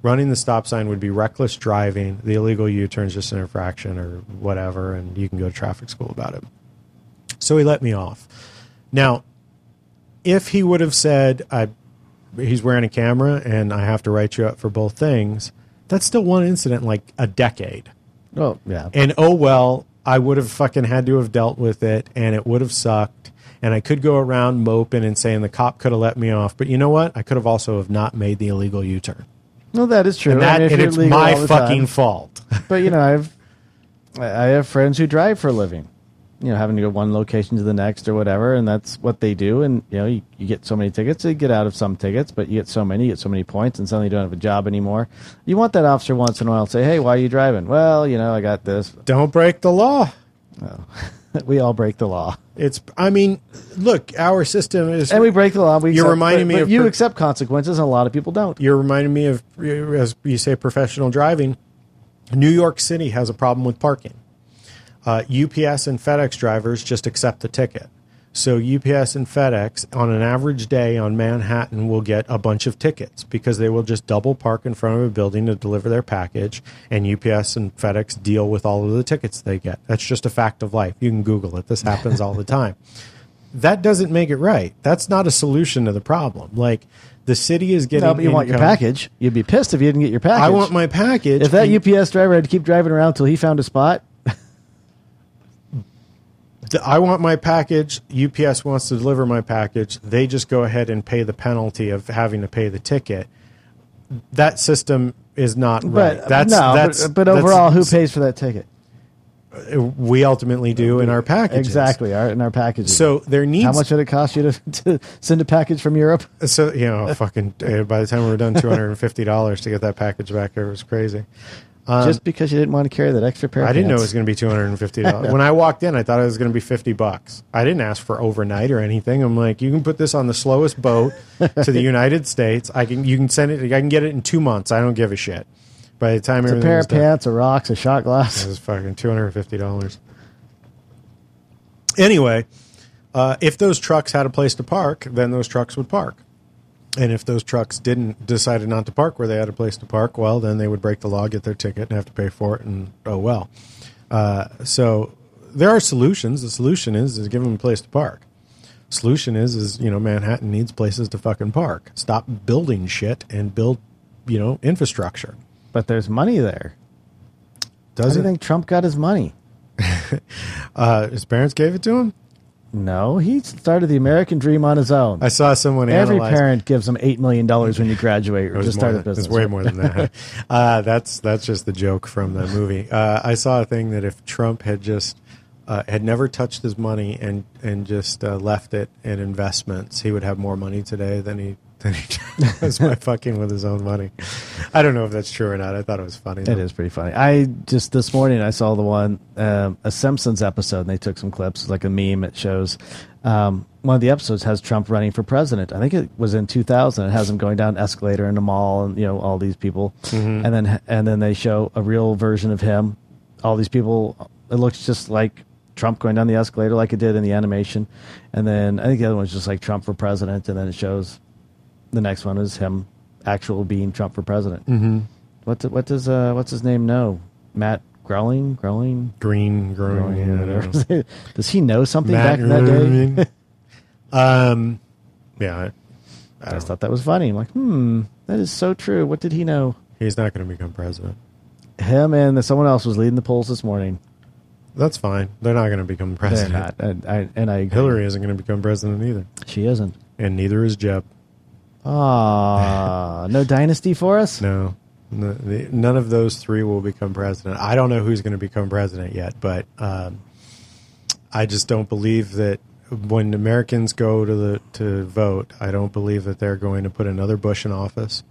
Running the stop sign would be reckless driving. The illegal U-turn is just an infraction or whatever, and you can go to traffic school about it. So he let me off. Now, if he would have said, I, he's wearing a camera and I have to write you up for both things, that's still one incident in like a decade. Oh yeah. And oh well, I would have fucking had to have dealt with it and it would have sucked. And I could go around moping and saying the cop could have let me off. But you know what? I could have also have not made the illegal U turn. No, that is true. And, I mean, and it's my fucking time. fault. But you know, I've I have friends who drive for a living. You know, having to go one location to the next or whatever, and that's what they do. And you know, you, you get so many tickets, you get out of some tickets, but you get so many, you get so many points, and suddenly you don't have a job anymore. You want that officer once in a while to say, "Hey, why are you driving?" Well, you know, I got this. Don't break the law. Oh. we all break the law, It's, I mean, look, our system is. and we break the law. We You're accept- reminding but- me but of you per- accept consequences, and a lot of people don't. you're reminding me of as you say professional driving new york city has a problem with parking uh, ups and fedex drivers just accept the ticket. So ups and fedex on an average day on manhattan will get a bunch of tickets because they will just double park in front of a building to deliver their package and ups and fedex deal with all of the tickets they get. That's just a fact of life. You can google it. This happens all the time. That doesn't make it right. That's not a solution to the problem. Like the city is getting No, but you want your package. You'd be pissed if you didn't get your package. I want my package. If that and UPS driver had to keep driving around until he found a spot, I want my package. UPS wants to deliver my package. They just go ahead and pay the penalty of having to pay the ticket. That system is not right. but That's no, that's but, but overall, who pays for that ticket? We ultimately do in our packages. Exactly, our, in our packages. So there needs how much did it cost you to, to send a package from Europe? So you know, fucking. uh, By the time we were done, two hundred and fifty dollars to get that package back. It was crazy. Just because you didn't want to carry that extra pair. Of Um, I didn't know it pants. was going to be two hundred and fifty dollars. when I walked in, I thought it was going to be fifty bucks. I didn't ask for overnight or anything. I'm like, you can put this on the slowest boat to the United States. I can, you can send it. I can get it in two months. I don't give a shit. By the time It's a everything pair was of done, pants, a rocks, a shot it glass. was fucking two hundred and fifty dollars. Anyway, uh, if those trucks had a place to park, then those trucks would park. And if those trucks didn't decided not to park where they had a place to park, well, then they would break the law, get their ticket, and have to pay for it, and oh well. Uh, so there are solutions. The solution is is give them a place to park. Solution is is you know Manhattan needs places to fucking park. Stop building shit and build you know infrastructure. But there's money there. How Does do you think Trump got his money? Uh, his parents gave it to him. No, he started the American dream on his own. I saw someone Every analyze. parent gives them eight million dollars when you graduate or just start a business. It's way more than that. uh, that's that's just the joke from the movie. Uh, I saw a thing that if Trump had just uh, had never touched his money and and just uh, left it in investments, he would have more money today than he than he does by fucking with his own money. I don't know if that's true or not. I thought it was funny. It though. is pretty funny. I just this morning I saw the one um, a Simpsons episode and they took some clips like a meme. It shows um, one of the episodes has Trump running for president. I think it was in 2000. It has him going down an escalator in the mall and you know all these people, and then and then they show a real version of him. All these people. It looks just like Trump going down the escalator like it did in the animation, and then I think the other one's just like Trump for president, and then it shows the next one is him actual being Trump for president. Mm-hmm. What what does uh what's his name know? Matt Growling, Growling, Green, Growling, whatever. does he know something Matt back in that day? um, yeah, I, I I just know. thought that was funny. I'm like, hmm, that is so true. What did he know? he's not going to become president. Him and someone else was leading the polls this morning. That's fine. They're not going to become They're president. not, and I and I. Hillary isn't going to become president either, she isn't. and neither is Jeb. Ah, no dynasty for us. No, no the, none of those three will become president. I don't know who's going to become president yet, but um, I just don't believe that when Americans go to the to vote, I don't believe that they're going to put another Bush in office.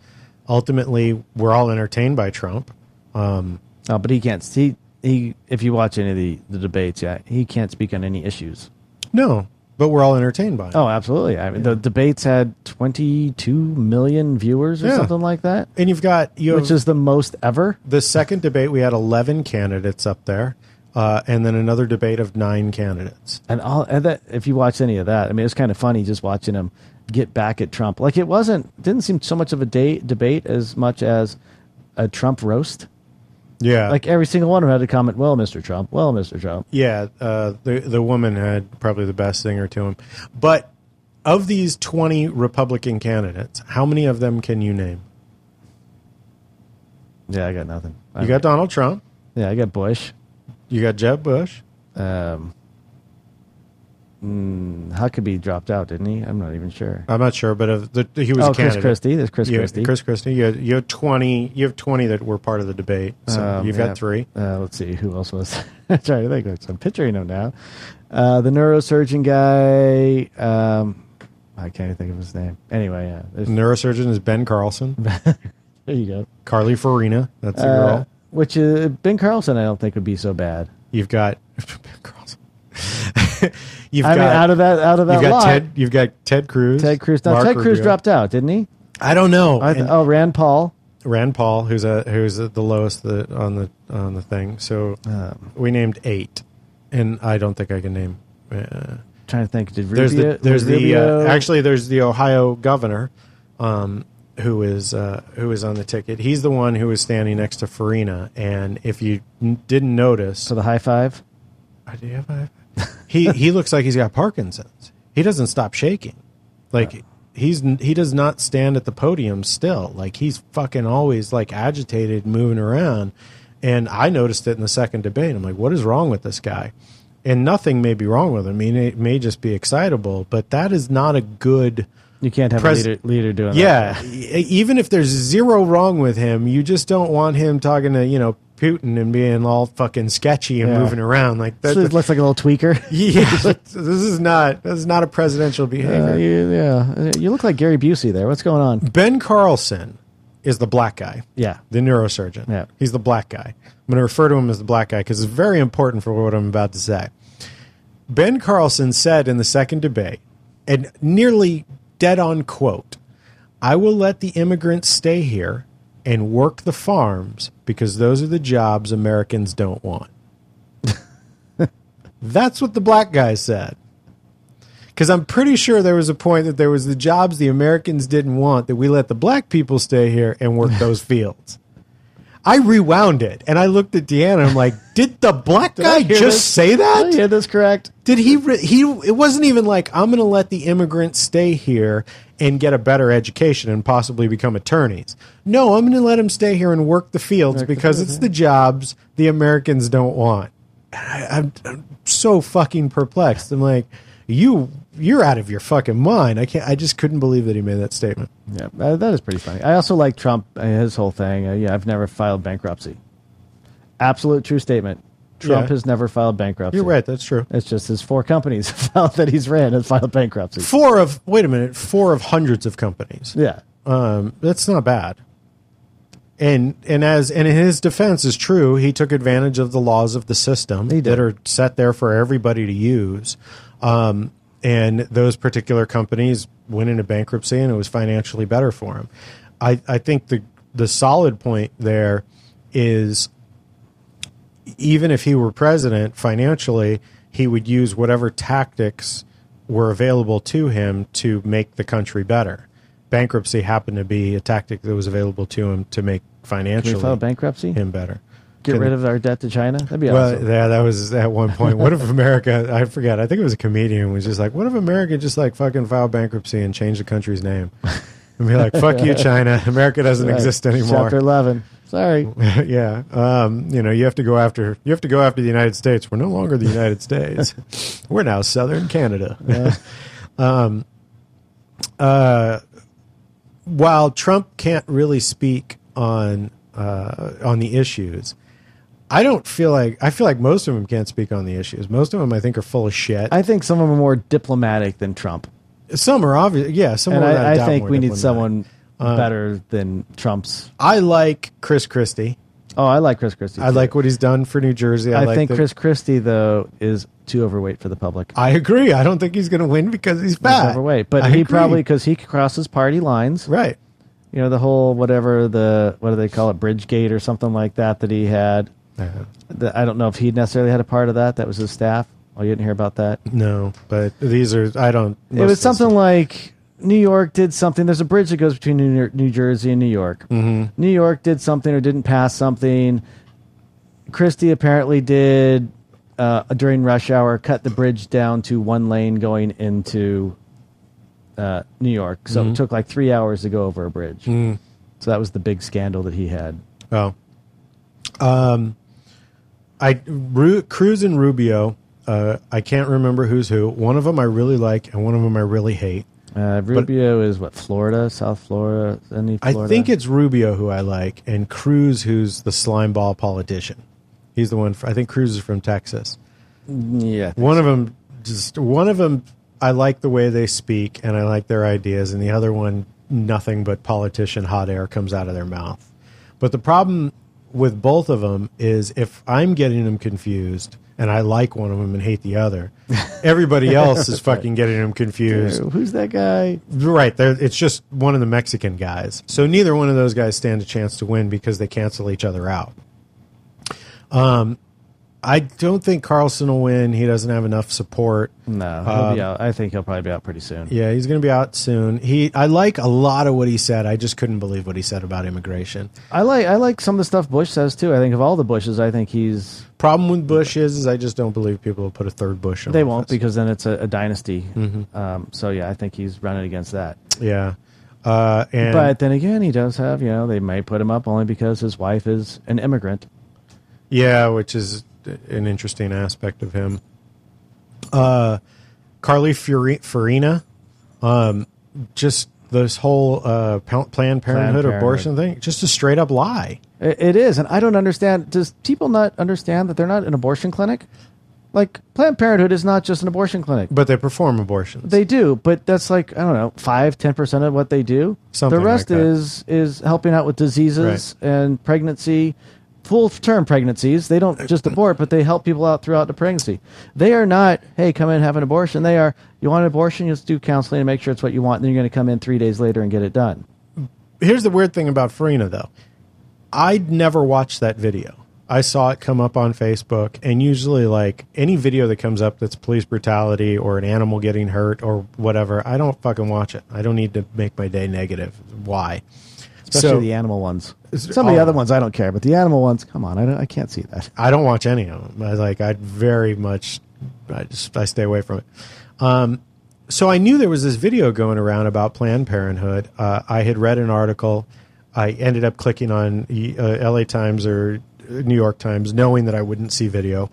Ultimately, we're all entertained by Trump. Um, No, but he can't. He he. If you watch any of the the debates, yeah, he can't speak on any issues. no, but we're all entertained by him. Oh, absolutely. I mean, the debates had 22 million viewers or Yeah. something like that, And you've got you which have- is the most ever. the second debate. We had eleven candidates up there, uh, and then another debate of nine candidates. And all and that if you watch any of that, I mean, it's kind of funny just watching him get back at Trump. Like it wasn't didn't seem so much of a day, debate as much as a Trump roast. Yeah, Like every single one of them had to comment, "Well, Mr. Trump. Well, Mr. Trump." Yeah, uh, the the woman had probably the best singer to him. But of these twenty Republican candidates, how many of them can you name? Yeah, I got nothing. You got Donald Trump. yeah, I got Bush. You got Jeb Bush. Um, mm, Huckabee dropped out, didn't he? I'm not even sure. I'm not sure, but of the, he was oh, a Chris candidate. Christie. There's Chris Yeah, Christie. Chris Christie. You, you have twenty. You have twenty that were part of the debate. So Um, you've yeah. got three. Uh, let's see who else was. I'm trying to think. I'm picturing him now. Uh, the neurosurgeon guy. Um, I can't even think of his name. Anyway, yeah. there's- Neurosurgeon is Ben Carson. There you go. Carly Fiorina. That's the Uh, girl. which uh, Ben Carson, I don't think would be so bad. You've got Ben Carson. You've I got mean, out of that, out of that you've got lot, Ted. You've got Ted Cruz. Ted Cruz. Now, Mark Ted Cruz Rubio. dropped out, didn't he? I don't know. I And- oh, Rand Paul. Rand Paul, who's a who's the lowest the, on the on the thing. So Um, we named eight, and I don't think I can name. Uh, trying to think. Did Rubio? there's the there's was the Rubio- uh, actually there's the Ohio governor, um, who is uh, who is on the ticket. He's the one who is standing next to Fiorina, and if you n- didn't notice, for the high five. Uh, do you have a- he he looks like he's got Parkinson's. He doesn't stop shaking. Like he's he does not stand at the podium still. Like he's fucking always like agitated, moving around. And I noticed it in the second debate. I'm like, what is wrong with this guy? And nothing may be wrong with him. I mean, it may just be excitable, but that is not a good. You can't have Pres- a leader, leader doing Yeah, that. Yeah. even if there's zero wrong with him, you just don't want him talking to you know Putin and being all fucking sketchy and Yeah. moving around like that. So it looks like a little tweaker. Yeah, this is not this is not a presidential Uh, behavior. you, yeah, you look like Gary Busey there. What's going on? ben Carson is the black guy, Yeah, the neurosurgeon. Yeah. he's the black guy. I'm going to refer to him as the black guy because it's very important for what I'm about to say. Ben Carson said in the second debate, and nearly dead on quote, "I will let the immigrants stay here and work the farms because those are the jobs Americans don't want." That's what the black guy said. Because I'm pretty sure there was a point that there was the jobs the Americans didn't want that we let the black people stay here and work those fields. I rewound it and I looked at Deanna. I'm like, did the black I guy just this? say that? Hear this correct? Did he? Re- he? It wasn't even like I'm going to let the immigrants stay here and get a better education and possibly become attorneys. No, I'm going to let them stay here and work the fields Work the because fields, it's the jobs the Americans don't want. I, I'm, I'm so fucking perplexed. I'm like, you, you're out of your fucking mind. I can't. I just couldn't believe that he made that statement. Yeah, that is pretty funny. I also like Trump, his whole thing. Uh, yeah, I've never filed bankruptcy. Absolute true statement. Trump Yeah. has never filed bankruptcy. You're right. That's true. It's just his four companies filed that he's ran has filed bankruptcy. Four of wait a minute. Four of hundreds of companies. Yeah. Um, that's not bad. And and as and his defense is true, he took advantage of the laws of the system that are set there for everybody to use. Um, and those particular companies went into bankruptcy, and it was financially better for him. I, I think the the solid point there is even if he were president financially, he would use whatever tactics were available to him to make the country better. Bankruptcy happened to be a tactic that was available to him to make Can we financially file bankruptcy? him better. Get Can- rid of our debt to China? That'd be well, awesome. yeah, that was at one point. What if America? I forget. I think it was a comedian was just like, "What if America just like fucking file bankruptcy and change the country's name and be like, fuck you, China. America doesn't Right. exist anymore." Chapter 11. Sorry. yeah, um, you know, you have to go after you have to go after the United States. We're no longer the United States. We're now Southern Canada. um, uh, while Trump can't really speak on uh, on the issues, I don't feel like I feel like most of them can't speak on the issues. Most of them, I think, are full of shit. I think some of them are more diplomatic than Trump. some are obvious. Yeah, some And are without a I, I think we need diplomatic. someone Uh, better than Trump's. I like Chris Christie. Oh, I like Chris Christie. I too. like what he's done for New Jersey. I, I like think that- Chris Christie, though, is too overweight for the public. I agree. I don't think he's going to win because he's He's fat. overweight. But I he agree. probably, because he crosses party lines. right. You know, the whole whatever the, what do they call it, Bridgegate or something like that that he had. The, I don't know if he necessarily had a part of that. That was his staff. Oh, you didn't hear about that? No, but these are. I don't. it was something like New York did something. There's a bridge that goes between New, New Jersey and New York. Mhm. New York did something or didn't pass something. Christie apparently did uh, during rush hour cut the bridge down to one lane going into uh, New York. So Mhm. it took like three hours to go over a bridge. Mm. So that was the big scandal that he had. Oh. Um, I Ru, Cruz and Rubio. Uh, I can't remember who's who. One of them I really like, and one of them I really hate. Uh, Rubio is what Florida, South Florida, any Florida? I think it's Rubio who I like, and Cruz who's the slimeball politician. He's the one. I think Cruz is from Texas. yeah. One of them, just one of them, I like the way they speak and I like their ideas, and the other one, nothing but politician hot air comes out of their mouth. But the problem with both of them is if I'm getting them confused and I like one of them and hate the other, everybody else is fucking getting them confused. Who's that guy? Right, it's just one of the Mexican guys. So neither one of those guys stand a chance to win because they cancel each other out. Um, I don't think Carson will win. He doesn't have enough support. No, he'll Um, be out. I think he'll probably be out pretty soon. Yeah, he's going to be out soon. He, I like a lot of what he said. I just couldn't believe what he said about immigration. I like I like some of the stuff Bush says too. I think of all the Bushes, I think he's Problem with Bush is, is I just don't believe people will put a third Bush. In they office. won't because then it's a, a dynasty. Mhm. Um, so yeah, I think he's running against that. Yeah, uh, and but then again, he does have you know they may put him up only because his wife is an immigrant. Yeah, which is an interesting aspect of him. Uh, Carly Fiorina, um, just this whole uh, Planned Parenthood Parenthood. abortion thing, just a straight up lie. It, it is, and I don't understand. Does people not understand that they're not an abortion clinic? Like Planned Parenthood is not just an abortion clinic. But they perform abortions. They do, but that's like I don't know, five, ten percent of what they do. Something the rest like is is helping out with diseases and pregnancy, full term pregnancies. They don't just abort, but they help people out throughout the pregnancy. They are not, hey, come in have an abortion. They are, you want an abortion, you just do counseling and make sure it's what you want. And then you're going to come in three days later and get it done. Here's the weird thing about Fiorina, though. I'd never watched that video. I saw it come up on Facebook, and usually, like any video that comes up that's police brutality or an animal getting hurt or whatever, I don't fucking watch it. I don't need to make my day negative. Why? Especially So- the animal ones. Some of the other ones I don't care, but the animal ones, come on, I, don't, I can't see that. I don't watch any of them. I like I very much I just I stay away from it. Um, so I knew there was this video going around about Planned Parenthood. Uh, I had read an article. I ended up clicking on uh, L.A. Times or New York Times, knowing that I wouldn't see video,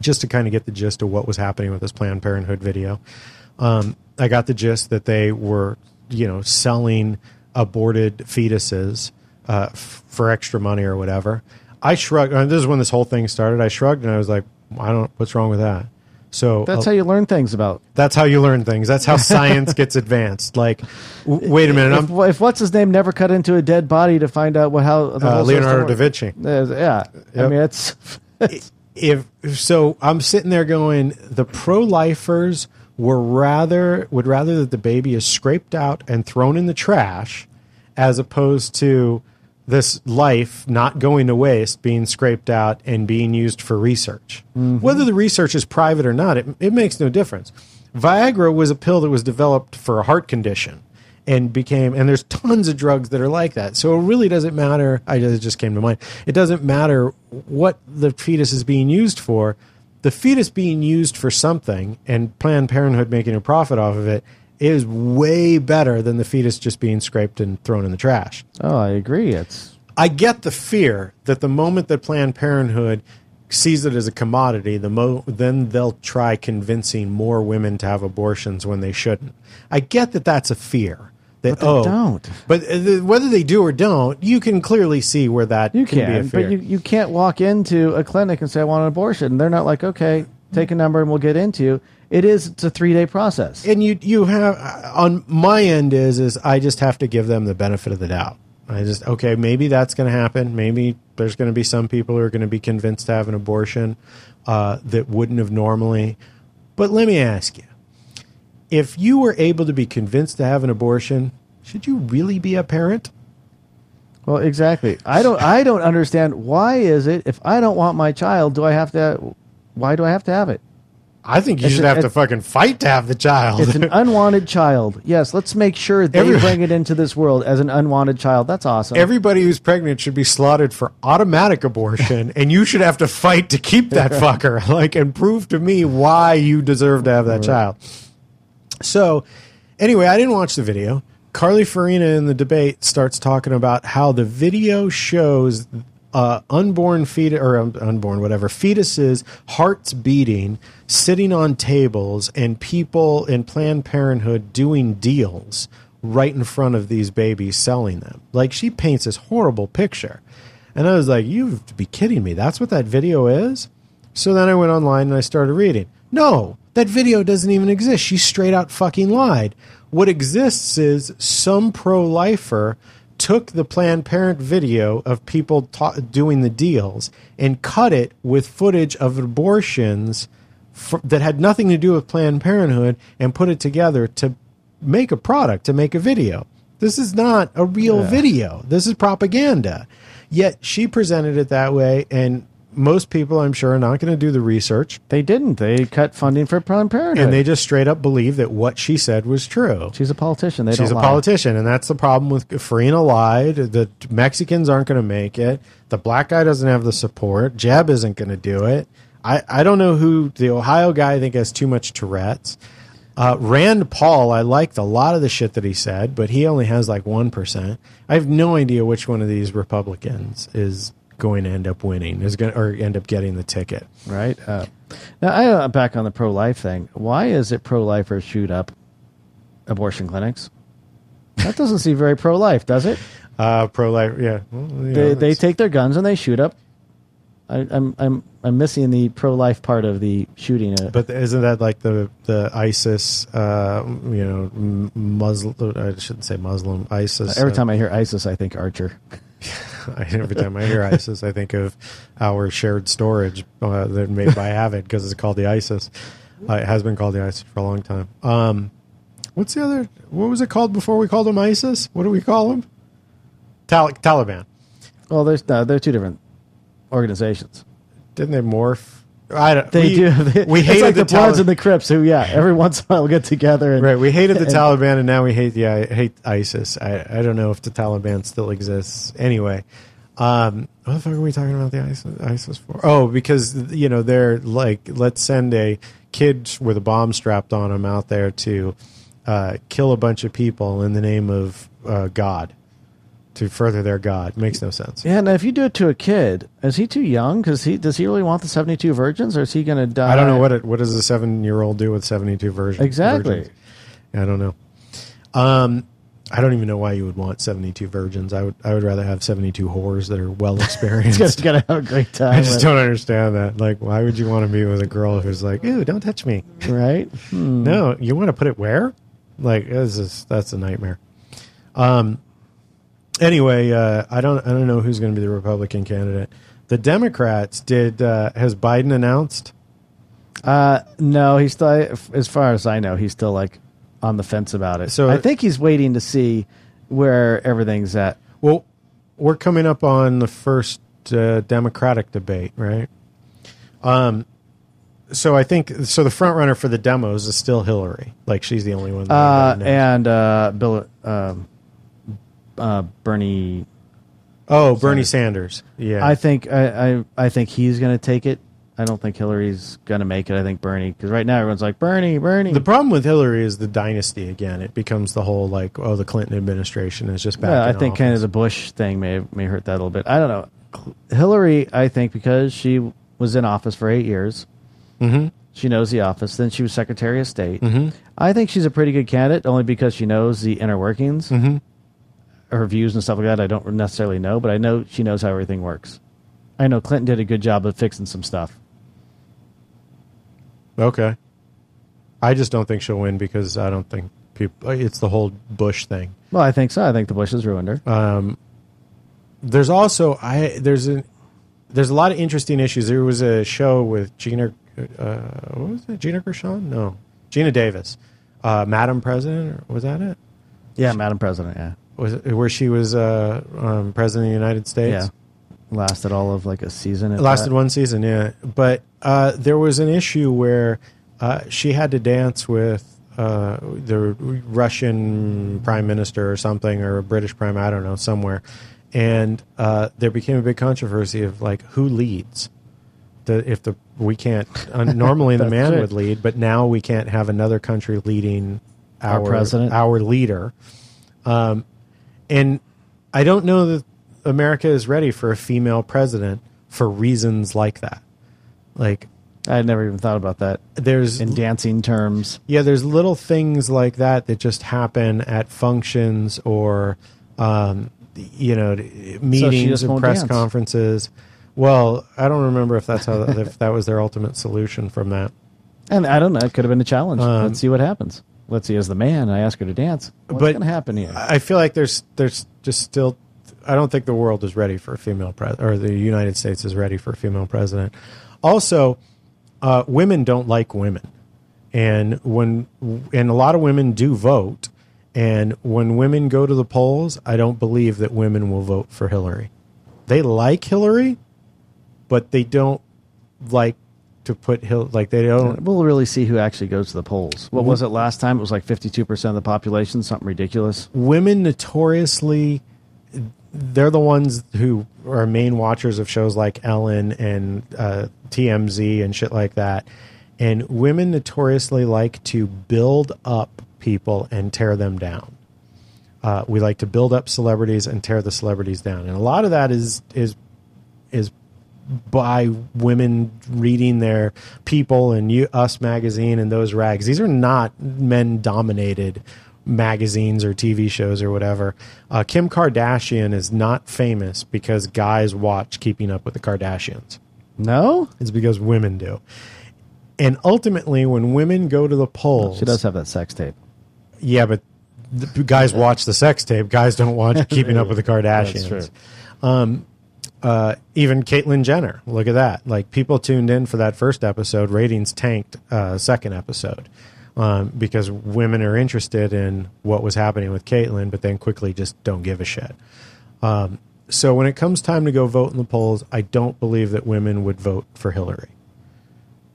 just to kind of get the gist of what was happening with this Planned Parenthood video. Um, I got the gist that they were, you know, selling aborted fetuses uh, f- for extra money or whatever. I shrugged. And this is when this whole thing started. I shrugged and I was like, I don't. What's wrong with that? So That's uh, how you learn things about. that's how you learn things. That's how science gets advanced. Like, w- wait a minute, If, if what's his name never cut into a dead body to find out what how uh, Leonardo da Vinci. Uh, yeah, I mean it's if so i'm sitting there going the pro-lifers were rather would rather that the baby is scraped out and thrown in the trash as opposed to this life not going to waste being scraped out and being used for research. Mm-hmm. Whether the research is private or not it, it makes no difference. Viagra was a pill that was developed for a heart condition and became and there's tons of drugs that are like that. So it really doesn't matter. I just, it just came to mind. It doesn't matter what the fetus is being used for the fetus being used for something and planned parenthood making a profit off of it is way better than the fetus just being scraped and thrown in the trash oh I agree it's I get the fear that the moment that Planned Parenthood sees it as a commodity, the mo- then they'll try convincing more women to have abortions when they shouldn't. I get that that's a fear. That But they oh, don't. But uh, the, whether they do or don't, you can clearly see where that you can, be a can, fear. but you you can't walk into a clinic and say I want an abortion. They're not like okay, take a number and we'll get into you. It is it's a three day process. and you you have on my end is is I just have to give them the benefit of the doubt. I just okay, maybe that's going to happen. Maybe there's going to be some people who are going to be convinced to have an abortion uh, that wouldn't have normally. But let me ask you: if you were able to be convinced to have an abortion, should you really be a parent? Well, exactly. I don't. I don't understand why is it if I don't want my child, do I have to? Why do I have to have it? I think you It's should a- have to fucking fight to have the child. It's an unwanted child. Yes, let's make sure they Every- bring it into this world as an unwanted child. That's awesome. Everybody who's pregnant should be slaughtered for automatic abortion, and you should have to fight to keep that fucker, like, and prove to me why you deserve to have that child. So, anyway, I didn't watch the video. Carly Fiorina in the debate starts talking about how the video shows uh, unborn fetus or um, unborn whatever fetuses hearts beating, sitting on tables, and people in Planned Parenthood doing deals right in front of these babies selling them. Like she paints this horrible picture. And I was like, you have to be kidding me. That's what that video is? So then I went online and I started reading. No, that video doesn't even exist. She straight out fucking lied. What exists is some pro lifer took the Planned Parent video of people ta- doing the deals and cut it with footage of abortions f- that had nothing to do with Planned Parenthood and put it together to make a product, to make a video. This is not a real video. This is propaganda. Yet she presented it that way, and most people, I'm sure, are not going to do the research, they didn't. They cut funding for Planned Parenthood. and they just straight up believe that what she said was true. She's a politician. They She's a lie. politician, and that's the problem with Fiorina lied. The Mexicans aren't going to make it. The black guy doesn't have the support. Jeb isn't going to do it. I, I don't know who the Ohio guy. I think has too much Tourette's. Uh, Rand Paul, I liked a lot of the shit that he said, but he only has like one percent. I have no idea which one of these Republicans is going to end up winning, is going or end up getting the ticket. right? Uh, now, I, uh, back on the pro life thing. Why is it pro lifers shoot up abortion clinics? That doesn't seem very pro life, does it? Uh, Pro life, yeah. Well, you know, They, they take their guns and they shoot up. I, I'm I'm I'm missing the pro life part of the shooting. Uh, But isn't that like the the ISIS, uh, you know, Muslim? I shouldn't say Muslim. ISIS. every uh, time I hear ISIS, I think Archer. every time I hear ISIS, I think of our shared storage uh, that made by Avid because it's called the ISIS. Uh, it has been called the ISIS for a long time. Um, what's the other? What was it called before we called them ISIS? What do we call them? Tal- Taliban. Well, there's no, they're two different. organizations. Didn't they morph? I don't, They we, do. We it's hated like the, the Bloods Tali- and the Crips, who yeah, every once in a while we'll get together. And, Right, we hated the and- Taliban, and now we hate the I hate ISIS. I, I don't know if the Taliban still exists. Anyway, um, what the fuck are we talking about the ISIS, ISIS for? Oh, because you know they're like, let's send a kid with a bomb strapped on him out there to uh, kill a bunch of people in the name of uh, God to further their God. Makes no sense. Yeah, now if you do it to a kid, is he too young? Because he does he really want the seventy two virgins, or is he going to die? I don't know what it, what does a seven year old do with seventy two virgins? Exactly. virgins? I don't know. Um, I don't even know why you would want seventy two virgins. I would I would rather have seventy two whores that are well experienced. going to have a great time. I just don't understand that. Like, why would you want to be with a girl who's like, "Ew, don't touch me"? right? Hmm. No, you want to put it where? Like, this is that's a nightmare. Um. Anyway, uh, I don't I don't know who's going to be the Republican candidate. The Democrats did. Uh, has Biden announced? Uh, no, he's still, as far as I know, he's still like on the fence about it. So- I think he's waiting to see where everything's at. Well, we're coming up on the first uh, Democratic debate, right? Um, so I think so. The front runner for the demos is still Hillary. Like she's the only one. That Uh, and uh, Bill, um, uh, Bernie. oh, Bernie Sanders. Yeah, I think I, I, I think he's going to take it. I don't think Hillary's going to make it. I think Bernie, because right now everyone's like Bernie, Bernie. the problem with Hillary is the dynasty again. It becomes the whole like, oh, the Clinton administration is just back. yeah, I in think kind of the Bush thing may may hurt that a little bit. I don't know. Hillary, I think because she was in office for eight years, Mhm. she knows the office. Then she was Secretary of State. Mhm. I think she's a pretty good candidate, only because she knows the inner workings, Mhm. Her views and stuff like that. I don't necessarily know, but I know she knows how everything works. I know Clinton did a good job of fixing some stuff. Okay. I just don't think she'll win because I don't think people. It's the whole Bush thing. Well, I think so. I think the Bushes ruined her. Um, there's also I there's a there's a lot of interesting issues. There was a show with Gina, uh, what was it? Gina Gershon? No, Geena Davis, uh, Madam President, or was that it? yeah, Madam President. Yeah, Was it where she was uh, um, President of the United States? yeah. Lasted all of like a season. It lasted that. one season, yeah. But uh, there was an issue where uh, she had to dance with uh, the Russian prime minister or something, or a British prime, I don't know, somewhere. And uh, there became a big controversy of like who leads. The, if the we can't uh, normally the man right. would lead, but now we can't have another country leading Our our president. our leader. Um, and I don't know that America is ready for a female president for reasons like that. Like I had never even thought about that there's in dancing terms. yeah, there's little things like that that just happen at functions or um, you know meetings just and press dance. conferences. Well, I don't remember if that's how if that was their ultimate solution from that. And I don't know. It could have been a challenge. Um, Let's see what happens. Let's see. As the man, I ask her to dance. What's But- going to happen here? I feel like there's there's just still I don't think the world is ready for a female president or the United States is ready for a female president. Also, uh, women don't like women, and when and a lot of women do vote, and when women go to the polls, I don't believe that women will vote for Hillary. They like Hillary, but they don't like to put Hill like they don't We'll really see who actually goes to the polls. What was it last time? It was like 52% of the population, something ridiculous. women notoriously they're the ones who are main watchers of shows like Ellen and uh, TMZ and shit like that. And women notoriously like to build up people and tear them down. Uh, we like to build up celebrities and tear the celebrities down, and a lot of that is is is by women reading their People and you, Us magazine and those rags. These are not men dominated magazines or TV shows or whatever. Uh, Kim Kardashian is not famous because guys watch Keeping Up with the Kardashians. No? It's because women do. And ultimately, when women go to the polls, She does have that sex tape. yeah, but the guys watch the sex tape. Guys don't watch Keeping Up with the Kardashians. That's Um, uh, even Caitlyn Jenner. Look at that. Like people tuned in for that first episode. Ratings tanked uh, second episode um, because women are interested in what was happening with Caitlyn, but then quickly just don't give a shit. Um, so when it comes time to go vote in the polls, I don't believe that women would vote for Hillary.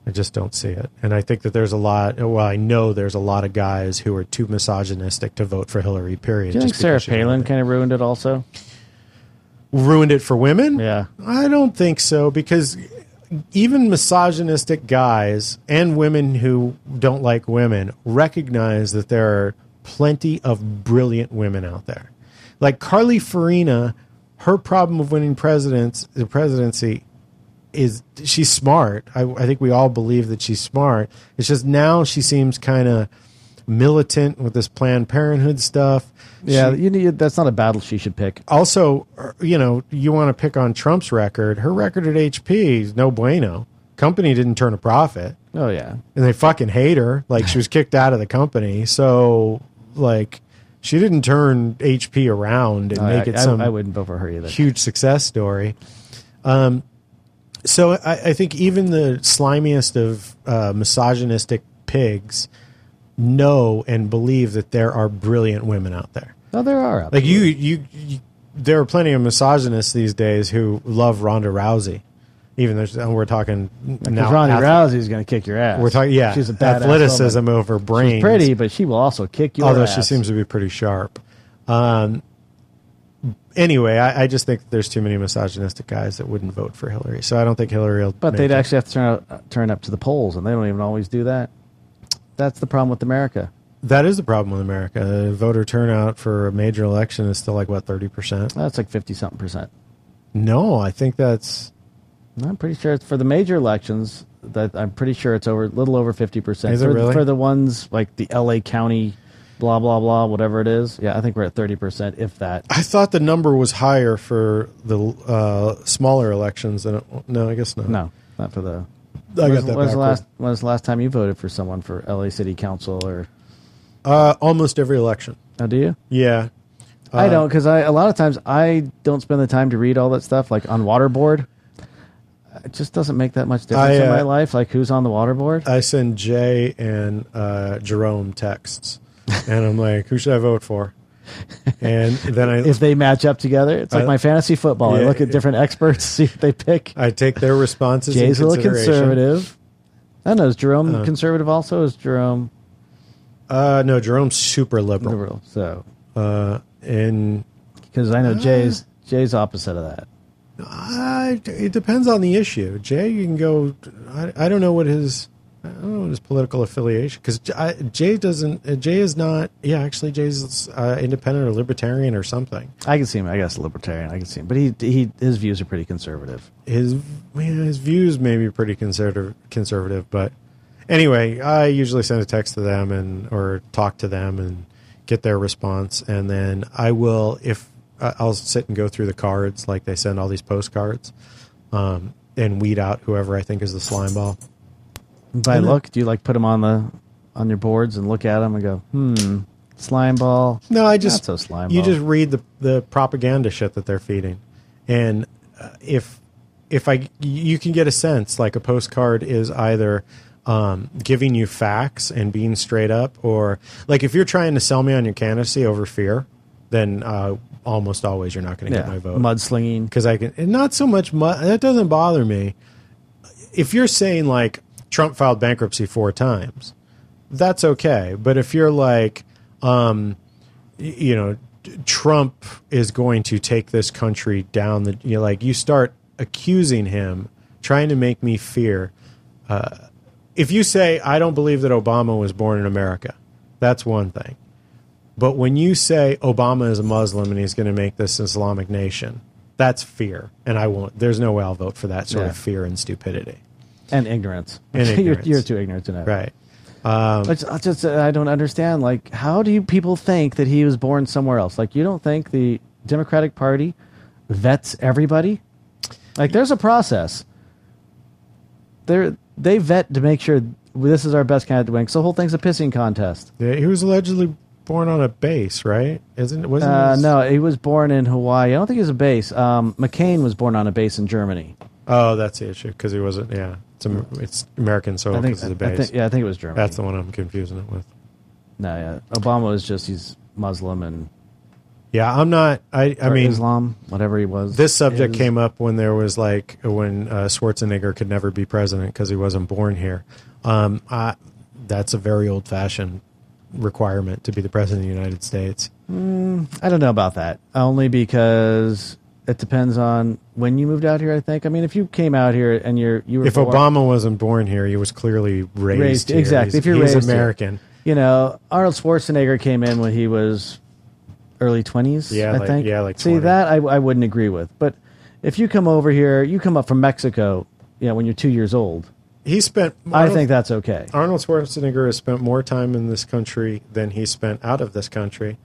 I just don't see it. And I think that there's a lot, well, I know there's a lot of guys who are too misogynistic to vote for Hillary, period. Do you think just Sarah Palin kind of ruined it also? Ruined it for women? Yeah. I don't think so because even misogynistic guys and women who don't like women recognize that there are plenty of brilliant women out there. Like Carly Fiorina, her problem of winning presidents the presidency is she's smart. I, I think we all believe that she's smart. It's just now she seems kind of militant with this Planned Parenthood stuff. Yeah, She- you need, that's not a battle she should pick. also, you know, you want to pick on Trump's record. Her record at HP is no bueno. Company didn't turn a profit, Oh yeah, and they fucking hate her. Like she was kicked out of the company. So, like, she didn't turn HP around and No, make I, it I- some I, wouldn't vote for her either. huge success story. Um, so I, I think even the slimiest of uh, misogynistic pigs know and believe that there are brilliant women out there. No, there are. Like you, you, you, there are plenty of misogynists these days who love Ronda Rousey. Even and we're talking now. Ronda ath- Rousey's going to kick your ass. We're talking, yeah, she's a badass athleticism woman. over brains. She's pretty, but she will also kick your although ass. she seems to be pretty sharp. Um, anyway, I, I just think there's too many misogynistic guys that wouldn't vote for Hillary. So I don't think Hillary will. But they'd it. actually have to turn turn up to the polls, and they don't even always do that. That's the problem with America. That is the problem with America. Voter turnout for a major election is still like what thirty percent. That's like fifty something percent. No, I think that's I'm pretty sure it's for the major elections. That I'm pretty sure it's over a little over fifty percent. Is it for, really? for the ones like the L.A. County, blah blah blah, whatever it is? Yeah, I think we're at thirty percent, if that. I thought the number was higher for the uh, smaller elections than it, no, I guess not. No, not for the. I when's, got that when's the last? When's the last time you voted for someone for L.A. City Council or? Uh, almost every election. Oh, do you? Yeah, I Uh, don't because I a lot of times I don't spend the time to read all that stuff like on Waterboard. It just doesn't make that much difference I, in my uh, life. Like who's on the Waterboard? I send Jay and uh, Jerome texts, and I'm like, "Who should I vote for?" And then I if they match up together, it's like I- my fantasy football. I look at different experts, see what they pick. I take their responses. Jay's a little conservative. I know. Is Jerome Uh. conservative also? Is Jerome Uh, no, Jerome's super liberal, liberal? So uh, and because I know Jay's Jay's opposite of that. uh, it depends on the issue. Jay, you can go. I, I don't know what his. I don't know what his political affiliation because Jay doesn't. Uh, Jay is not. Yeah, actually, Jay's uh, independent or libertarian or something. I can see him. I guess libertarian. I can see him, but he he his views are pretty conservative. his man, his views may be pretty conservative, conservative, but anyway, I usually send a text to them and or talk to them and get their response, and then I will if I- I'll sit and go through the cards like they send all these postcards, um, and weed out whoever I think is the slime ball. By look, do you like put them on the on your boards and look at them and go, hmm, slime ball? No, I just Not so slime you ball. just read the the propaganda shit that they're feeding, and uh, if if I you can get a sense like a postcard is either um, giving you facts and being straight up, or like if you're trying to sell me on your candidacy over fear, then uh, almost always you're not going to yeah, get my vote mudslinging. because I can and not so much. mud that doesn't bother me. If you're saying like Trump filed bankruptcy four times, that's okay. But if you're like, um, you know, Trump is going to take this country down the, you know, like you start accusing him, trying to make me fear. Uh, if you say I don't believe that Obama was born in America, that's one thing. But when you say Obama is a Muslim and he's going to make this an Islamic nation, that's fear, and I won't. There's no way I'll vote for that sort Yeah. of fear and stupidity. And ignorance. And you're, you're too ignorant to know. Right. Um, I just, I just I don't understand. Like, how do you people think that he was born somewhere else? Like, you don't think the Democratic Party vets everybody? Like, there's a process. They they vet to make sure this is our best candidate to win. 'cause the whole thing's a pissing contest. Yeah, he was allegedly born on a base, right? Isn't it? wasn't Uh, his- no, he was born in Hawaii. I don't think he was a base. Um, McCain was born on a base in Germany. Oh, that's the issue because he wasn't. Yeah, it's Am- it's American soil I think. because of the I base. think- yeah, I think it was Germany. That's the one I'm confusing it with. No, yeah. Obama was just he's Muslim and Yeah, I'm not. I, I or mean, Islam, whatever he was. this subject came up when there was like when uh, Schwarzenegger could never be president because he wasn't born here. Um, I, that's a very old fashioned requirement to be the president of the United States. I don't know about that. Only because it depends on when you moved out here. I think. I mean, if you came out here and you're you were If born- Obama wasn't born here, he was clearly raised, Raised- here. exactly. He's, If you're he's raised here. American, you know, Arnold Schwarzenegger came in when he was early twenties. Yeah, I like- think. yeah, like see 20. that I, I wouldn't agree with. But if you come over here, you come up from Mexico, you know, when you're two years old. he spent. I think that's okay. Arnold Schwarzenegger has spent more time in this country than he spent out of this country,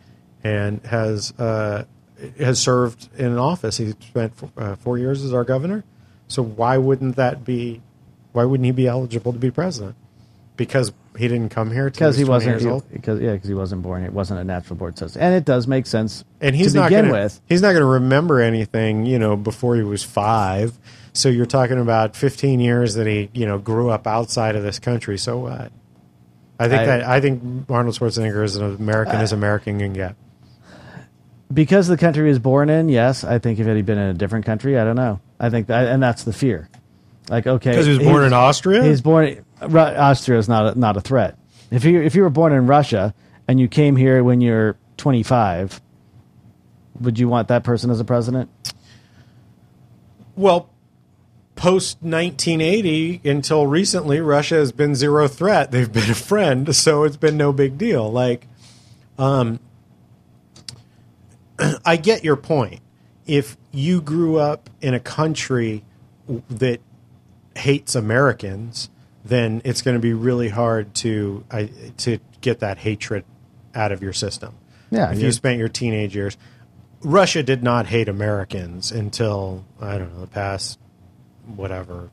and has uh, has served in an office. He spent uh, four years as our governor. So why wouldn't that be? Why wouldn't he be eligible to be president? Because he didn't come here Because he was 20 wasn't because yeah because he wasn't born. It wasn't a natural born citizen, and it does make sense. and he's to not begin gonna, with. He's not going to remember anything, you know, before he was five. So you're talking about 15 years that he, you know, grew up outside of this country. So what? I think I- that I think Arnold Schwarzenegger is an American as American can get. Because the country he was born in, yes, I think if he had been in a different country, I don't know. I think that, and that's the fear. Like, okay, Because he was born in Austria. He's born. Austria is not a, not a threat. If you if you were born in Russia and you came here when you're 25, would you want that person as a president? well, post 1980 until recently, Russia has been zero threat. They've been a friend, so it's been no big deal. Like, um, I get your point. If you grew up in a country that hates Americans, then it's going to be really hard to I, to get that hatred out of your system. Yeah, if you spent your teenage years, Russia did not hate Americans until I don't know the past whatever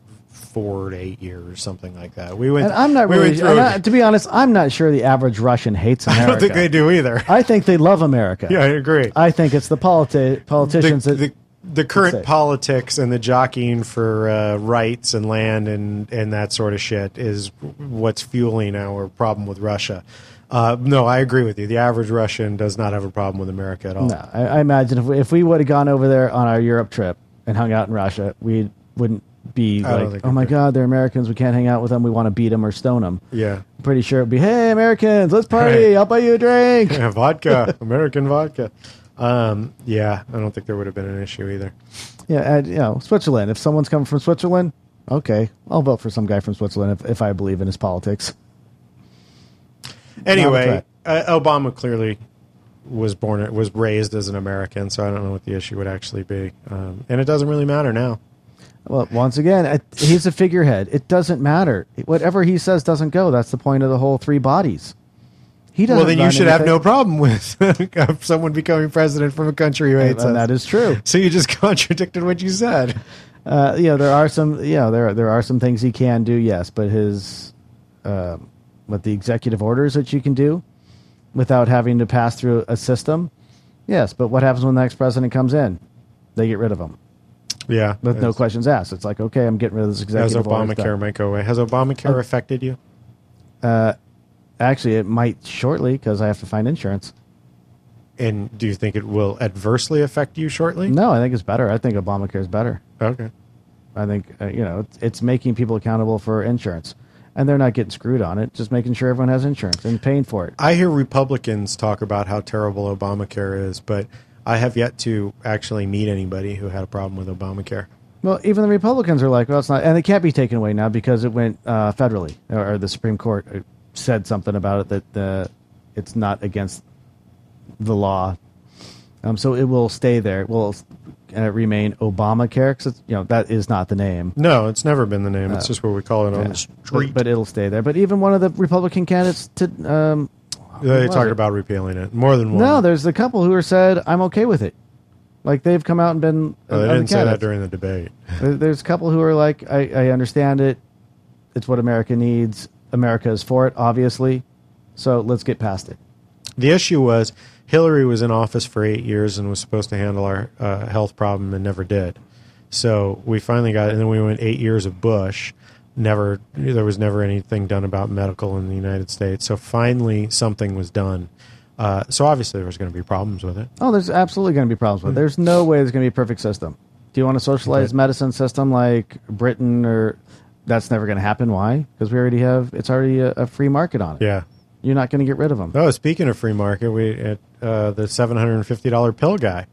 four to eight years, something like that. We went. And I'm not we really. through I'm not- to be honest, I'm not sure the average Russian hates America. I don't think they do either. I think they love America. yeah, I agree. I think it's the politi- politicians the, that. the, the current politics and the jockeying for uh, rights and land and, and that sort of shit is what's fueling our problem with Russia. Uh, no, I agree with you. The average Russian does not have a problem with America at all. no, I, I imagine if we, if we would have gone over there on our Europe trip and hung out in Russia, we wouldn't be I don't like, think "Oh my could." God, they're Americans. We can't hang out with them. We want to beat them or stone them." Yeah. Pretty sure it'd be, "Hey, Americans, let's party. Right. I'll buy you a drink." Yeah, vodka, American vodka. Um, yeah, I don't think there would have been an issue either. Yeah, and, you know, Switzerland. If someone's coming from Switzerland, okay, I'll vote for some guy from Switzerland if, if I believe in his politics. Anyway, uh, Obama clearly was born was raised as an American, so I don't know what the issue would actually be, um, and it doesn't really matter now. Well, once again, I- he's a figurehead. It doesn't matter. Whatever he says doesn't go. That's the point of the whole three bodies. He doesn't. Well, then you should have no problem with someone becoming president from a country who hates And us. that is true. So you just contradicted what you said. Uh, you know, there are some. You know, there there are some things he can do. Yes, but his, uh, what the executive orders that you can do, without having to pass through a system. Yes, but what happens when the next president comes in? They get rid of him Yeah, with no questions asked. It's like, okay, I'm getting rid of this executive order. Obamacare might go away. Has Obamacare affected you? Uh, Actually, it might shortly because I have to find insurance. And do you think it will adversely affect you shortly? No, I think it's better. I think Obamacare is better. Okay. I think uh, you know it's, it's making people accountable for insurance, and they're not getting screwed on it. Just making sure everyone has insurance and paying for it. I hear Republicans talk about how terrible Obamacare is, but I have yet to actually meet anybody who had a problem with Obamacare. Well, even the Republicans are like, well, it's not, and it can't be taken away now because it went uh, federally, or, or the Supreme Court uh, said something about it that uh, it's not against the law. Um, so it will stay there. It will uh, remain Obamacare because you know that is not the name. No, it's never been the name. It's just what we call it on Yeah. the street. But, but it'll stay there. But even one of the Republican candidates to um, they was talk it? about repealing it more than one. no, there's a couple who are said I'm okay with it. Like they've come out and been. Oh, they didn't say that during the debate. There's a couple who are like, I, I understand it. It's what America needs. America is for it, obviously. So let's get past it. The issue was Hillary was in office for eight years and was supposed to handle our uh, health problem and never did. So we finally got, and then we went eight years of Bush. Never, there was never anything done about medical in the United States. So finally, something was done. Uh, so obviously there's going to be problems with it. Oh, there's absolutely going to be problems with it. There's no way there's going to be a perfect system. Do you want a socialized Okay. medicine system like Britain or that's never going to happen? Why? Because we already have it's already a, a free market on it. Yeah. You're not going to get rid of them. Oh, speaking of free market, we at uh, the seven hundred and fifty dollar pill guy.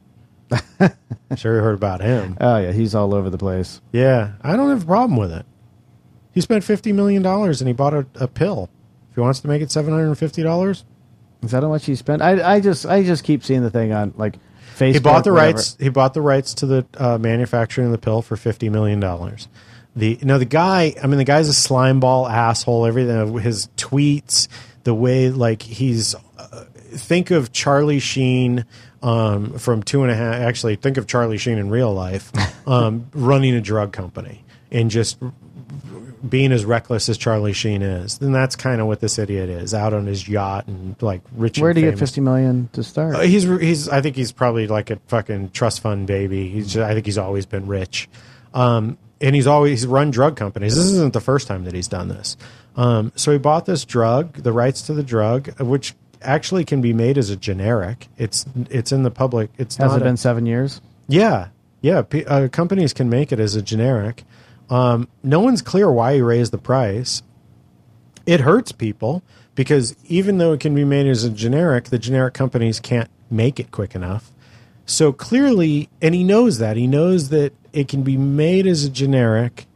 I'm sure, you heard about him. Oh yeah, he's all over the place. Yeah, I don't have a problem with it. He spent fifty million dollars and he bought a, a pill. If he wants to make it seven hundred and fifty dollars, Is that how much he spent? I, I just I just keep seeing the thing on like Facebook. he bought the whatever. rights. He bought the rights to the uh, manufacturing of the pill for fifty million dollars. The no, the guy. I mean, the guy's a slimeball asshole. Everything, his tweets, the way like he's. Uh, think of Charlie Sheen um, from Two and a Half. Actually, think of Charlie Sheen in real life um, running a drug company and just being as reckless as Charlie Sheen is. Then that's kind of what this idiot is out on his yacht and like rich. Where did he get fifty million to start? Uh, he's he's. I think he's probably like a fucking trust fund baby. He's. Just, I think he's always been rich, um, and he's always run drug companies. This isn't the first time that he's done this. Um, so he bought this drug, the rights to the drug, which actually can be made as a generic. It's it's in the public. It's Has not it a- been seven years? yeah, yeah. P- uh, companies can make it as a generic. Um, no one's clear why he raised the price. It hurts people because even though it can be made as a generic, the generic companies can't make it quick enough. So clearly, and he knows that. He knows that it can be made as a generic.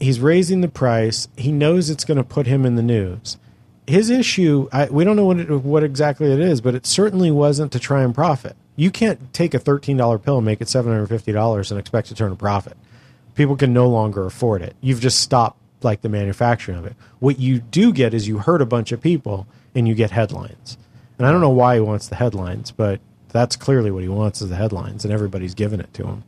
He's raising the price. He knows it's going to put him in the news. His issue, I, we don't know what, it, what exactly it is, but it certainly wasn't to try and profit. You can't take a $13 pill and make it $750 and expect to turn a profit. People can no longer afford it. You've just stopped like the manufacturing of it. What you do get is you hurt a bunch of people and you get headlines. And I don't know why he wants the headlines, but that's clearly what he wants is the headlines, and everybody's giving it to him.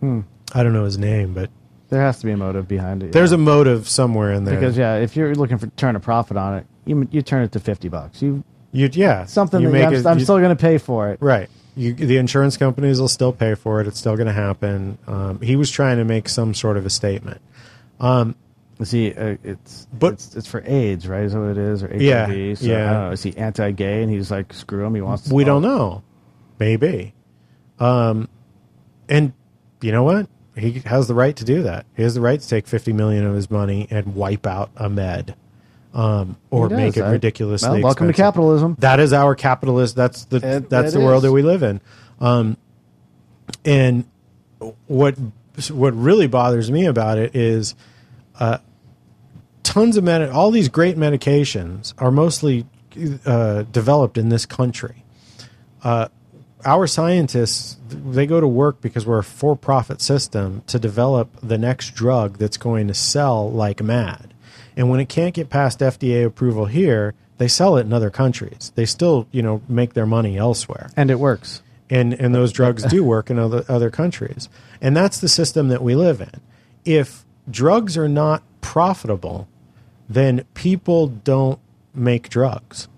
Hmm. I don't know his name, but There has to be a motive behind it. there's a motive somewhere in there. because yeah, if you're looking for turn a profit on it, you you turn it to fifty bucks. You you yeah something you that make I'm, it- I'm you- still going to pay for it. right. You, the insurance companies will still pay for it. It's still going to happen. Um, he was trying to make some sort of a statement. See, uh, it's But- it's, it's for AIDS, right? Is that what it is, or HIV? Yeah, so, yeah. I don't know. Is he anti-gay and he's like, screw him? He wants. To We don't know. Maybe. Um, and you know what? He has the right to do that. He has the right to take fifty million of his money and wipe out a med, um, or make it I- ridiculously. Well, welcome to capitalism. That is our capitalist. That's the It- that's the world that we live in. Um, and what what really bothers me about it is uh, tons of med- all these great medications are mostly uh, developed in this country. Uh, our scientists they go to work because we're a for-profit system to develop the next drug that's going to sell like mad. And when it can't get past FDA approval here, they sell it in other countries. They still, you know, make their money elsewhere and it works. and and those drugs do work in other other countries, and that's the system that we live in. If drugs are not profitable, then people don't make drugs,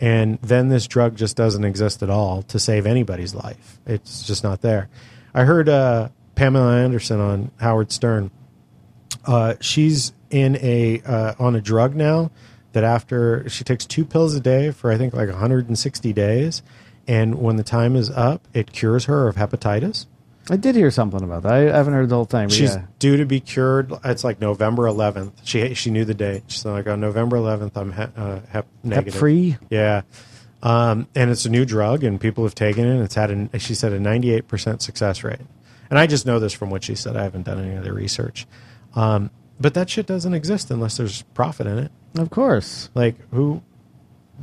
and then this drug just doesn't exist at all to save anybody's life. It's just not there. I heard uh, Pamela Anderson on Howard Stern. Uh, she's in a uh, on a drug now that after she takes two pills a day for I think like 160 days, and when the time is up, it cures her of hepatitis. I did hear something about that. I, haven't heard the whole thing. She's yeah. due to be cured. It's like November 11th. She she knew the date. She's like on November 11th. I'm he, uh, hep negative. free? Yeah, um, and it's a new drug, and people have taken it. And it's had a she said a 98 percent success rate. And I just know this from what she said. I haven't done any other research. Um, but that shit doesn't exist unless there's profit in it. Of course. Like who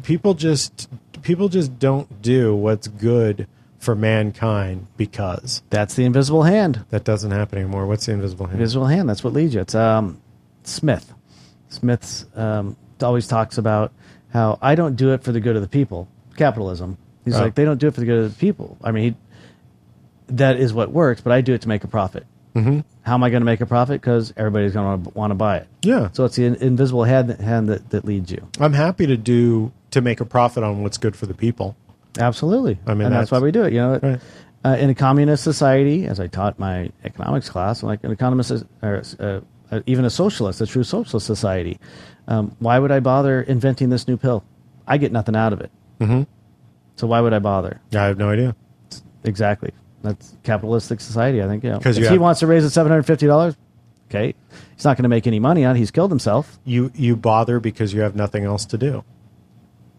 people just people just don't do what's good for mankind because That's the invisible hand. that doesn't happen anymore. What's the invisible hand? Invisible hand. That's what leads you. It's um, Smith. Smith's um, always talks about how I don't do it for the good of the people. Capitalism. He's Oh. like they don't do it for the good of the people. I mean, he, that is what works, but I do it to make a profit. Mm-hmm. How am I going to make a profit? Because everybody's going to want to buy it. Yeah. So it's the in- invisible hand, hand that, that leads you. I'm happy to do to make a profit on what's good for the people. Absolutely. I mean, and that's, that's- why we do it. You know, Right. uh, in a communist society, as I taught my economics class, like an economist, or uh, uh, even a socialist, a true socialist society, um, why would I bother inventing this new pill? I get nothing out of it. Mm-hmm. So why would I bother? I have no idea. Exactly. That's capitalistic society. I think. Yeah. If he have- wants to raise it seven hundred fifty dollars, okay, he's not going to make any money on. it. He's killed himself. You you bother because you have nothing else to do.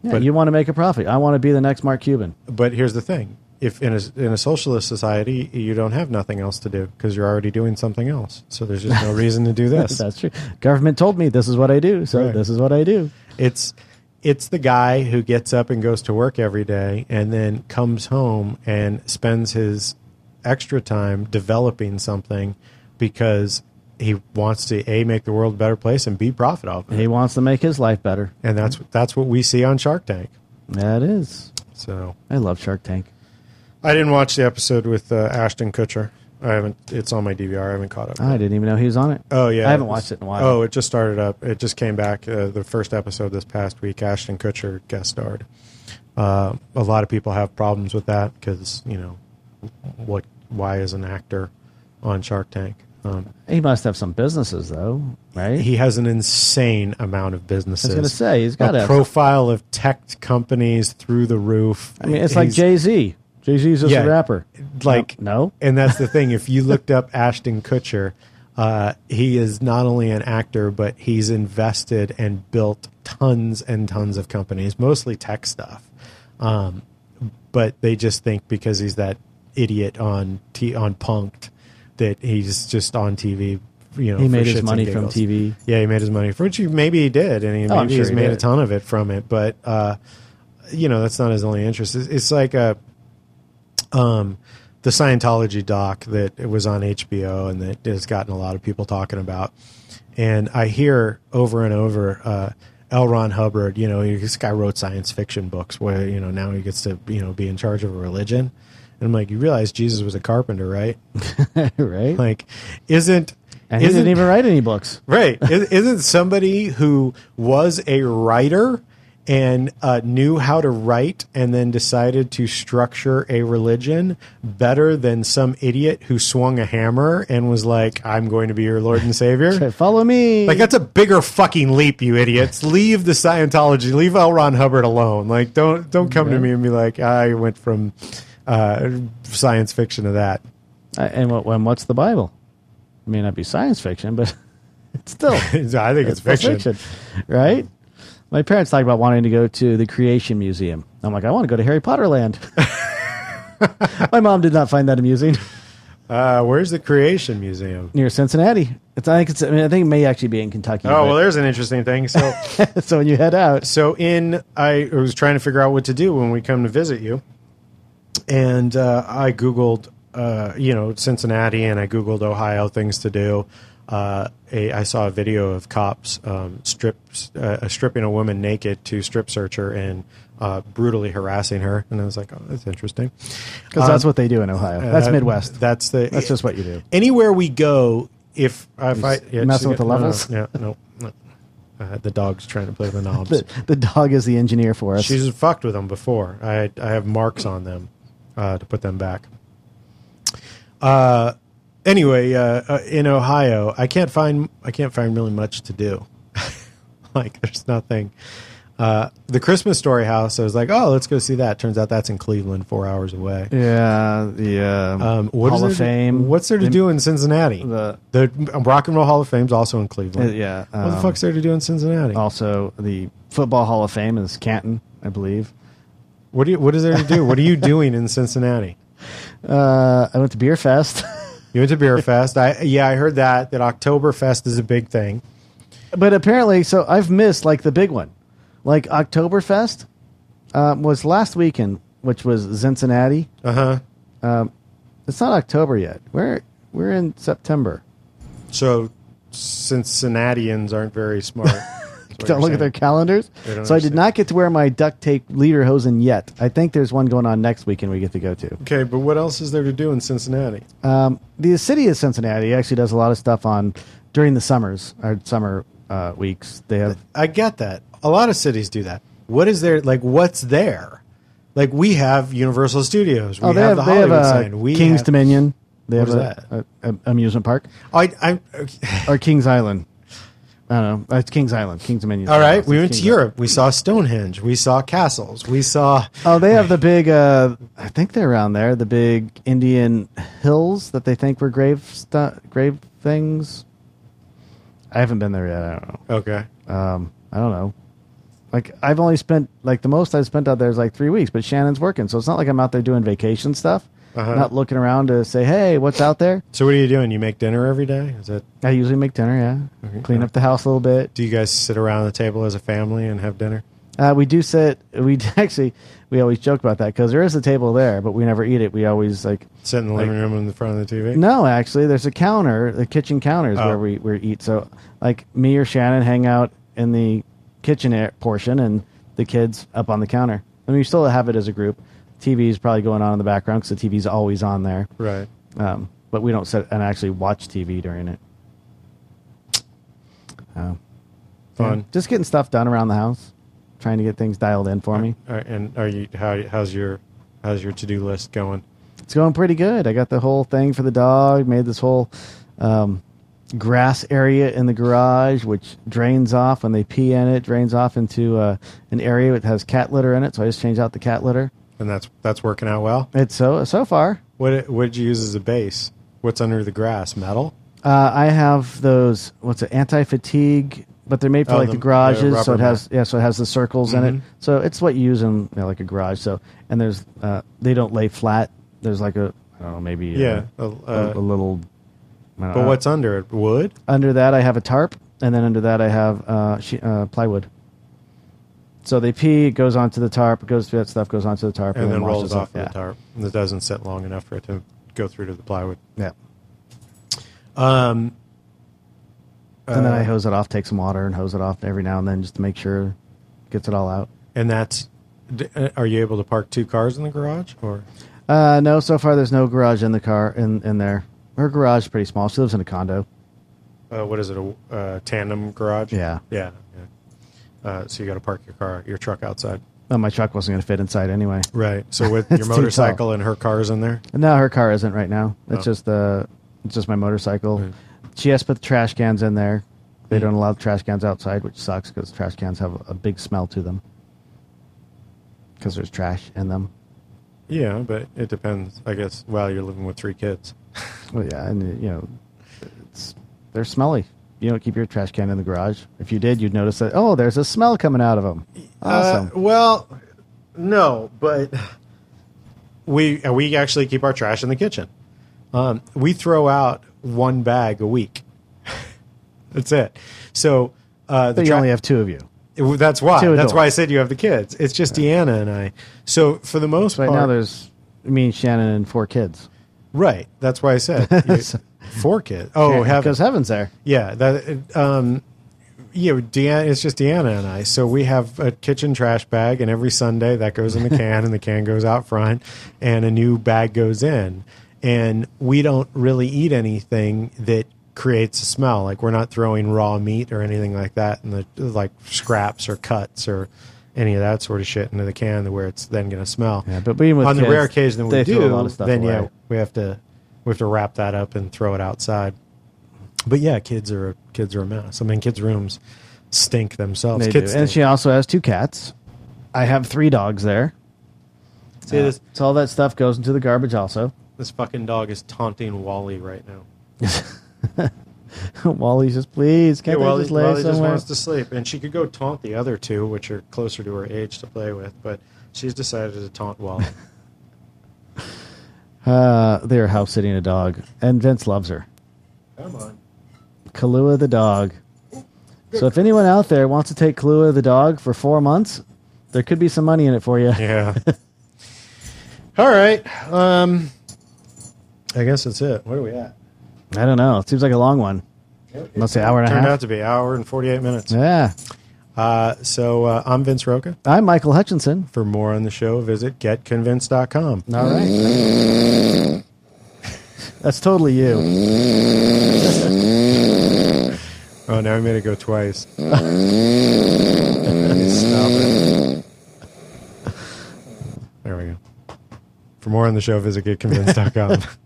Yeah, But- you want to make a profit. I want to be the next Mark Cuban. But here's the thing: if in a in a socialist society you don't have nothing else to do because you're already doing something else, so there's just no reason to do this. That's true. Government told me this is what I do, so Right. this is what I do. It's it's the guy who gets up and goes to work every day and then comes home and spends his extra time developing something because he wants to a make the world a better place and b profit off of it. He wants to make his life better. And that's that's what we see on Shark Tank. That is. So I love Shark Tank. I didn't watch the episode with uh, Ashton Kutcher. I haven't. It's on my DVR. I haven't caught up. I didn't even know he was on it. Oh yeah, I haven't watched it in a while. Oh, it just started up. It just came back. Uh, the first episode this past week. Ashton Kutcher guest starred. Uh, a lot of people have problems with that because you know what? Why is an actor on Shark Tank? Um, he must have some businesses though, right? he has an insane amount of businesses. I was going to say he's got a to. profile of tech companies through the roof. I mean, it's like Jay Z. Jay Z's just Yeah, a rapper. like no, and that's the thing. If you looked up Ashton Kutcher, uh, he is not only an actor, but he's invested and built tons and tons of companies, mostly tech stuff. Um, but they just think because he's that idiot on t- on Punk'd that he's just on TV. You know, he made his money from. TV. Yeah, he made his money, from which he, maybe he did, and he, Oh, maybe sure he's he made a ton of it from it. But uh, you know, that's not his only interest. It's, it's like a um, the Scientology doc that it was on HBO and that has gotten a lot of people talking about. And I hear over and over, uh, L. Ron Hubbard, you know, this guy wrote science fiction books where, you know, now he gets to, you know, be in charge of a religion. And I'm like, you realize Jesus was a carpenter, right? right? Like, isn't, and he isn't, didn't even write any books. Right. Is- Isn't somebody who was a writer and uh, knew how to write and then decided to structure a religion better than some idiot who swung a hammer and was like, I'm going to be your Lord and Savior? Follow me. Like that's a bigger fucking leap, you idiots. Leave the Scientology. Leave L. Ron Hubbard alone. Like don't don't come to me and be like, I went from uh, science fiction to that. Uh, and what? And what's the Bible? It may not be science fiction, but it's still I think it's still fiction. right? My parents talked about wanting to go to the Creation Museum. I'm like, I want to go to Harry Potter Land. My mom did not find that amusing. Uh, where's the Creation Museum? Near Cincinnati, it's. I think it's. I mean, I think it may actually be in Kentucky. Oh well, there's an interesting thing. So. so when you head out, So in I was trying to figure out what to do when we come to visit you, and uh, I googled uh, you know Cincinnati and I googled Ohio things to do. Uh, a, I saw a video of cops um, strips uh, stripping a woman naked to strip search her and uh, brutally harassing her, and I was like, oh, that's interesting. because that's what they do in Ohio. That's Uh, Midwest. That's the. That's just what you do. Anywhere we go, if if I Just messing with the no, levels? no, no, no. Uh, the dog's trying to play with the knobs. The, the dog is the engineer for us. She's fucked with them before. I I have marks on them uh, to put them back. Uh, anyway, uh, uh, in Ohio, I can't find I can't find really much to do. like, there's nothing. Uh, the Christmas Story house. I was like, oh, let's go see that. Turns out that's in Cleveland, four hours away. yeah, the um, Um, what Hall of Fame. What's there to The- do in Cincinnati? The The Rock and Roll Hall of Fame's also in uh, Cleveland. yeah. What the um, fuck's there to do in Cincinnati? Also, the Football Hall of Fame is Canton, I believe. What do you, What is there to do? what are you doing in Cincinnati? Uh, I went to Beer Fest, You went to Beer Fest. I yeah, I heard that that Oktoberfest is a big thing. but apparently, so I've missed like the big one, like Oktoberfest uh, was last weekend, which was Cincinnati. Uh huh. Um, it's not October yet. We're we're in September. So Cincinnatians aren't very smart. Don't look at their calendars. So I did not get to wear my duct tape lederhosen yet. I think there's one going on next weekend we get to go to. Okay, but what else is there to do in Cincinnati? Um, the city of Cincinnati actually does a lot of stuff on during the summers or summer uh, weeks. They have I get that. A lot of cities do that. What is there? Like, what's there? Like, we have Universal Studios. We oh they have, have, the they have Hollywood uh, sign. We King's have, Dominion. They have a, a, a amusement park I, I, or Kings Island. I don't know. It's Kings Island. Kings Dominion. All right, we went to Kings Europe. We saw Stonehenge. We saw castles. We saw Oh, they have the big. Uh, I think they're around there. The big Indian hills that they think were grave stu- grave things. I haven't been there yet. I don't know. okay. Um, I don't know. Like I've only spent like the most I've spent out there is like three weeks, but Shannon's working, so it's not like I'm out there doing vacation stuff. Uh-huh. Not looking around to say, "Hey, what's out there?" So what are you doing? You make dinner every day? Is that? I usually make dinner. Yeah, Okay. clean up the house a little bit. Do you guys sit around the table as a family and have dinner? Uh, we do sit. We actually we always joke about that because there is a table there, but we never eat it. We always like Sit in the Like- living room in the front of the TV? no. Actually, there's a counter. The kitchen counter is Oh. where we we eat. So like me or Shannon hang out in the kitchen portion, and the kids up on the counter. I mean, we still have it as a group. TV is probably going on in the background because the TV's always on there. Right. Um, but we don't sit and actually watch TV during it. Um, Fun. yeah, just getting stuff done around the house, trying to get things dialed in for me. Right, and are you how how's your how's your to do list going? It's going pretty good. I got the whole thing for the dog. Made this whole um, grass area in the garage, which drains off when they pee in it. Drains off into uh, an area that has cat litter in it. So I just changed out the cat litter. And that's that's working out well. It's so so far. What what did you use as a base? What's under the grass? Metal. Uh, I have those. What's it? Anti fatigue, but they're made for Oh, like the- the, garages, the so it has yeah, so it has the circles in Mhm. it. So it's what you use in you know, like a garage. So and there's uh, they don't lay flat. There's like a I don't know maybe Yeah. a, uh, a, a little. But know. what's under it? Wood. under that? I have a tarp, and then under that I have uh, she, uh, plywood. So they pee, it goes onto the tarp, it goes through that stuff, goes onto the tarp, and then rolls off the tarp. And it doesn't sit long enough for it to go through to the plywood. Yeah. Um, And then uh, I hose it off, take some water, and hose it off every now and then just to make sure it gets it all out. and that's. uh, Are you able to park two cars in the garage, or Uh, no, so far there's no garage in the car in in there. Her garage is pretty small. She lives in a condo. uh, what is it? A uh, tandem garage? Yeah. yeah, yeah. Uh, so you got to park your car, your truck outside. Well, my truck wasn't going to fit inside anyway. Right. So with your motorcycle and her car's in there. No, her car isn't right now. It's Oh. just uh, it's just my motorcycle. Right. She has to put the trash cans in there. They Mm. don't allow the trash cans outside, which sucks because trash cans have a, a big smell to them because there's trash in them. Yeah, but it depends. I guess. While you're living with three kids. Well, yeah, and you know, it's they're smelly. You don't keep your trash can in the garage. If you did, you'd notice that. Oh, there's a smell coming out of them. Awesome. Uh, well, no, but we uh, we actually keep our trash in the kitchen. Um, we throw out one bag a week. That's it. So uh, the but you tra- only have two of you. it- that's why. two That's why I said you have the kids. It's just Deanna and I. So for the most Right part, now, there's me, and Shannon, and four kids. right. That's why I said you- four kids. Oh, heaven. because heaven's there. Yeah, that um, yeah, Deanna. It's just Deanna and I. So we have a kitchen trash bag, and every Sunday that goes in the can, and the can goes out front, and a new bag goes in. And we don't really eat anything that creates a smell. Like we're not throwing raw meat or anything like that, and the like scraps or cuts or any of that sort of shit into the can, where it's then going to smell. Yeah, but being with on the rare occasion that we do, throw a lot of stuff then away. yeah, we have to we have to wrap that up and throw it outside. But yeah, kids are kids are a mess. I mean, kids' rooms stink themselves. They do. kids And she also has two cats. I have three dogs there. See uh, this So all that stuff goes into the garbage also. this fucking dog is taunting Wally right now. Wally's just, please, can't yeah, they Wally, just lay Wally just wants to sleep, and she could go taunt the other two, which are closer to her age to play with. But she's decided to taunt Wally. Uh, they're house sitting a dog, and Vince loves her. Come on. Kahlua the dog. So if anyone out there wants to take Kahlua the dog for four months, there could be some money in it for you. Yeah. All right. Um, I guess that's it. Where are we at? I don't know. It seems like a long one. Let's say hour and a half. Turned out to be an hour and forty eight minutes. Yeah. Uh, so uh, I'm Vince Roca. I'm Michael Hutchinson. For more on the show, visit getconvinced.com. All right. That's totally you. Oh, now I made it go twice. Stop it. There we go. For more on the show, visit getconvinced.com.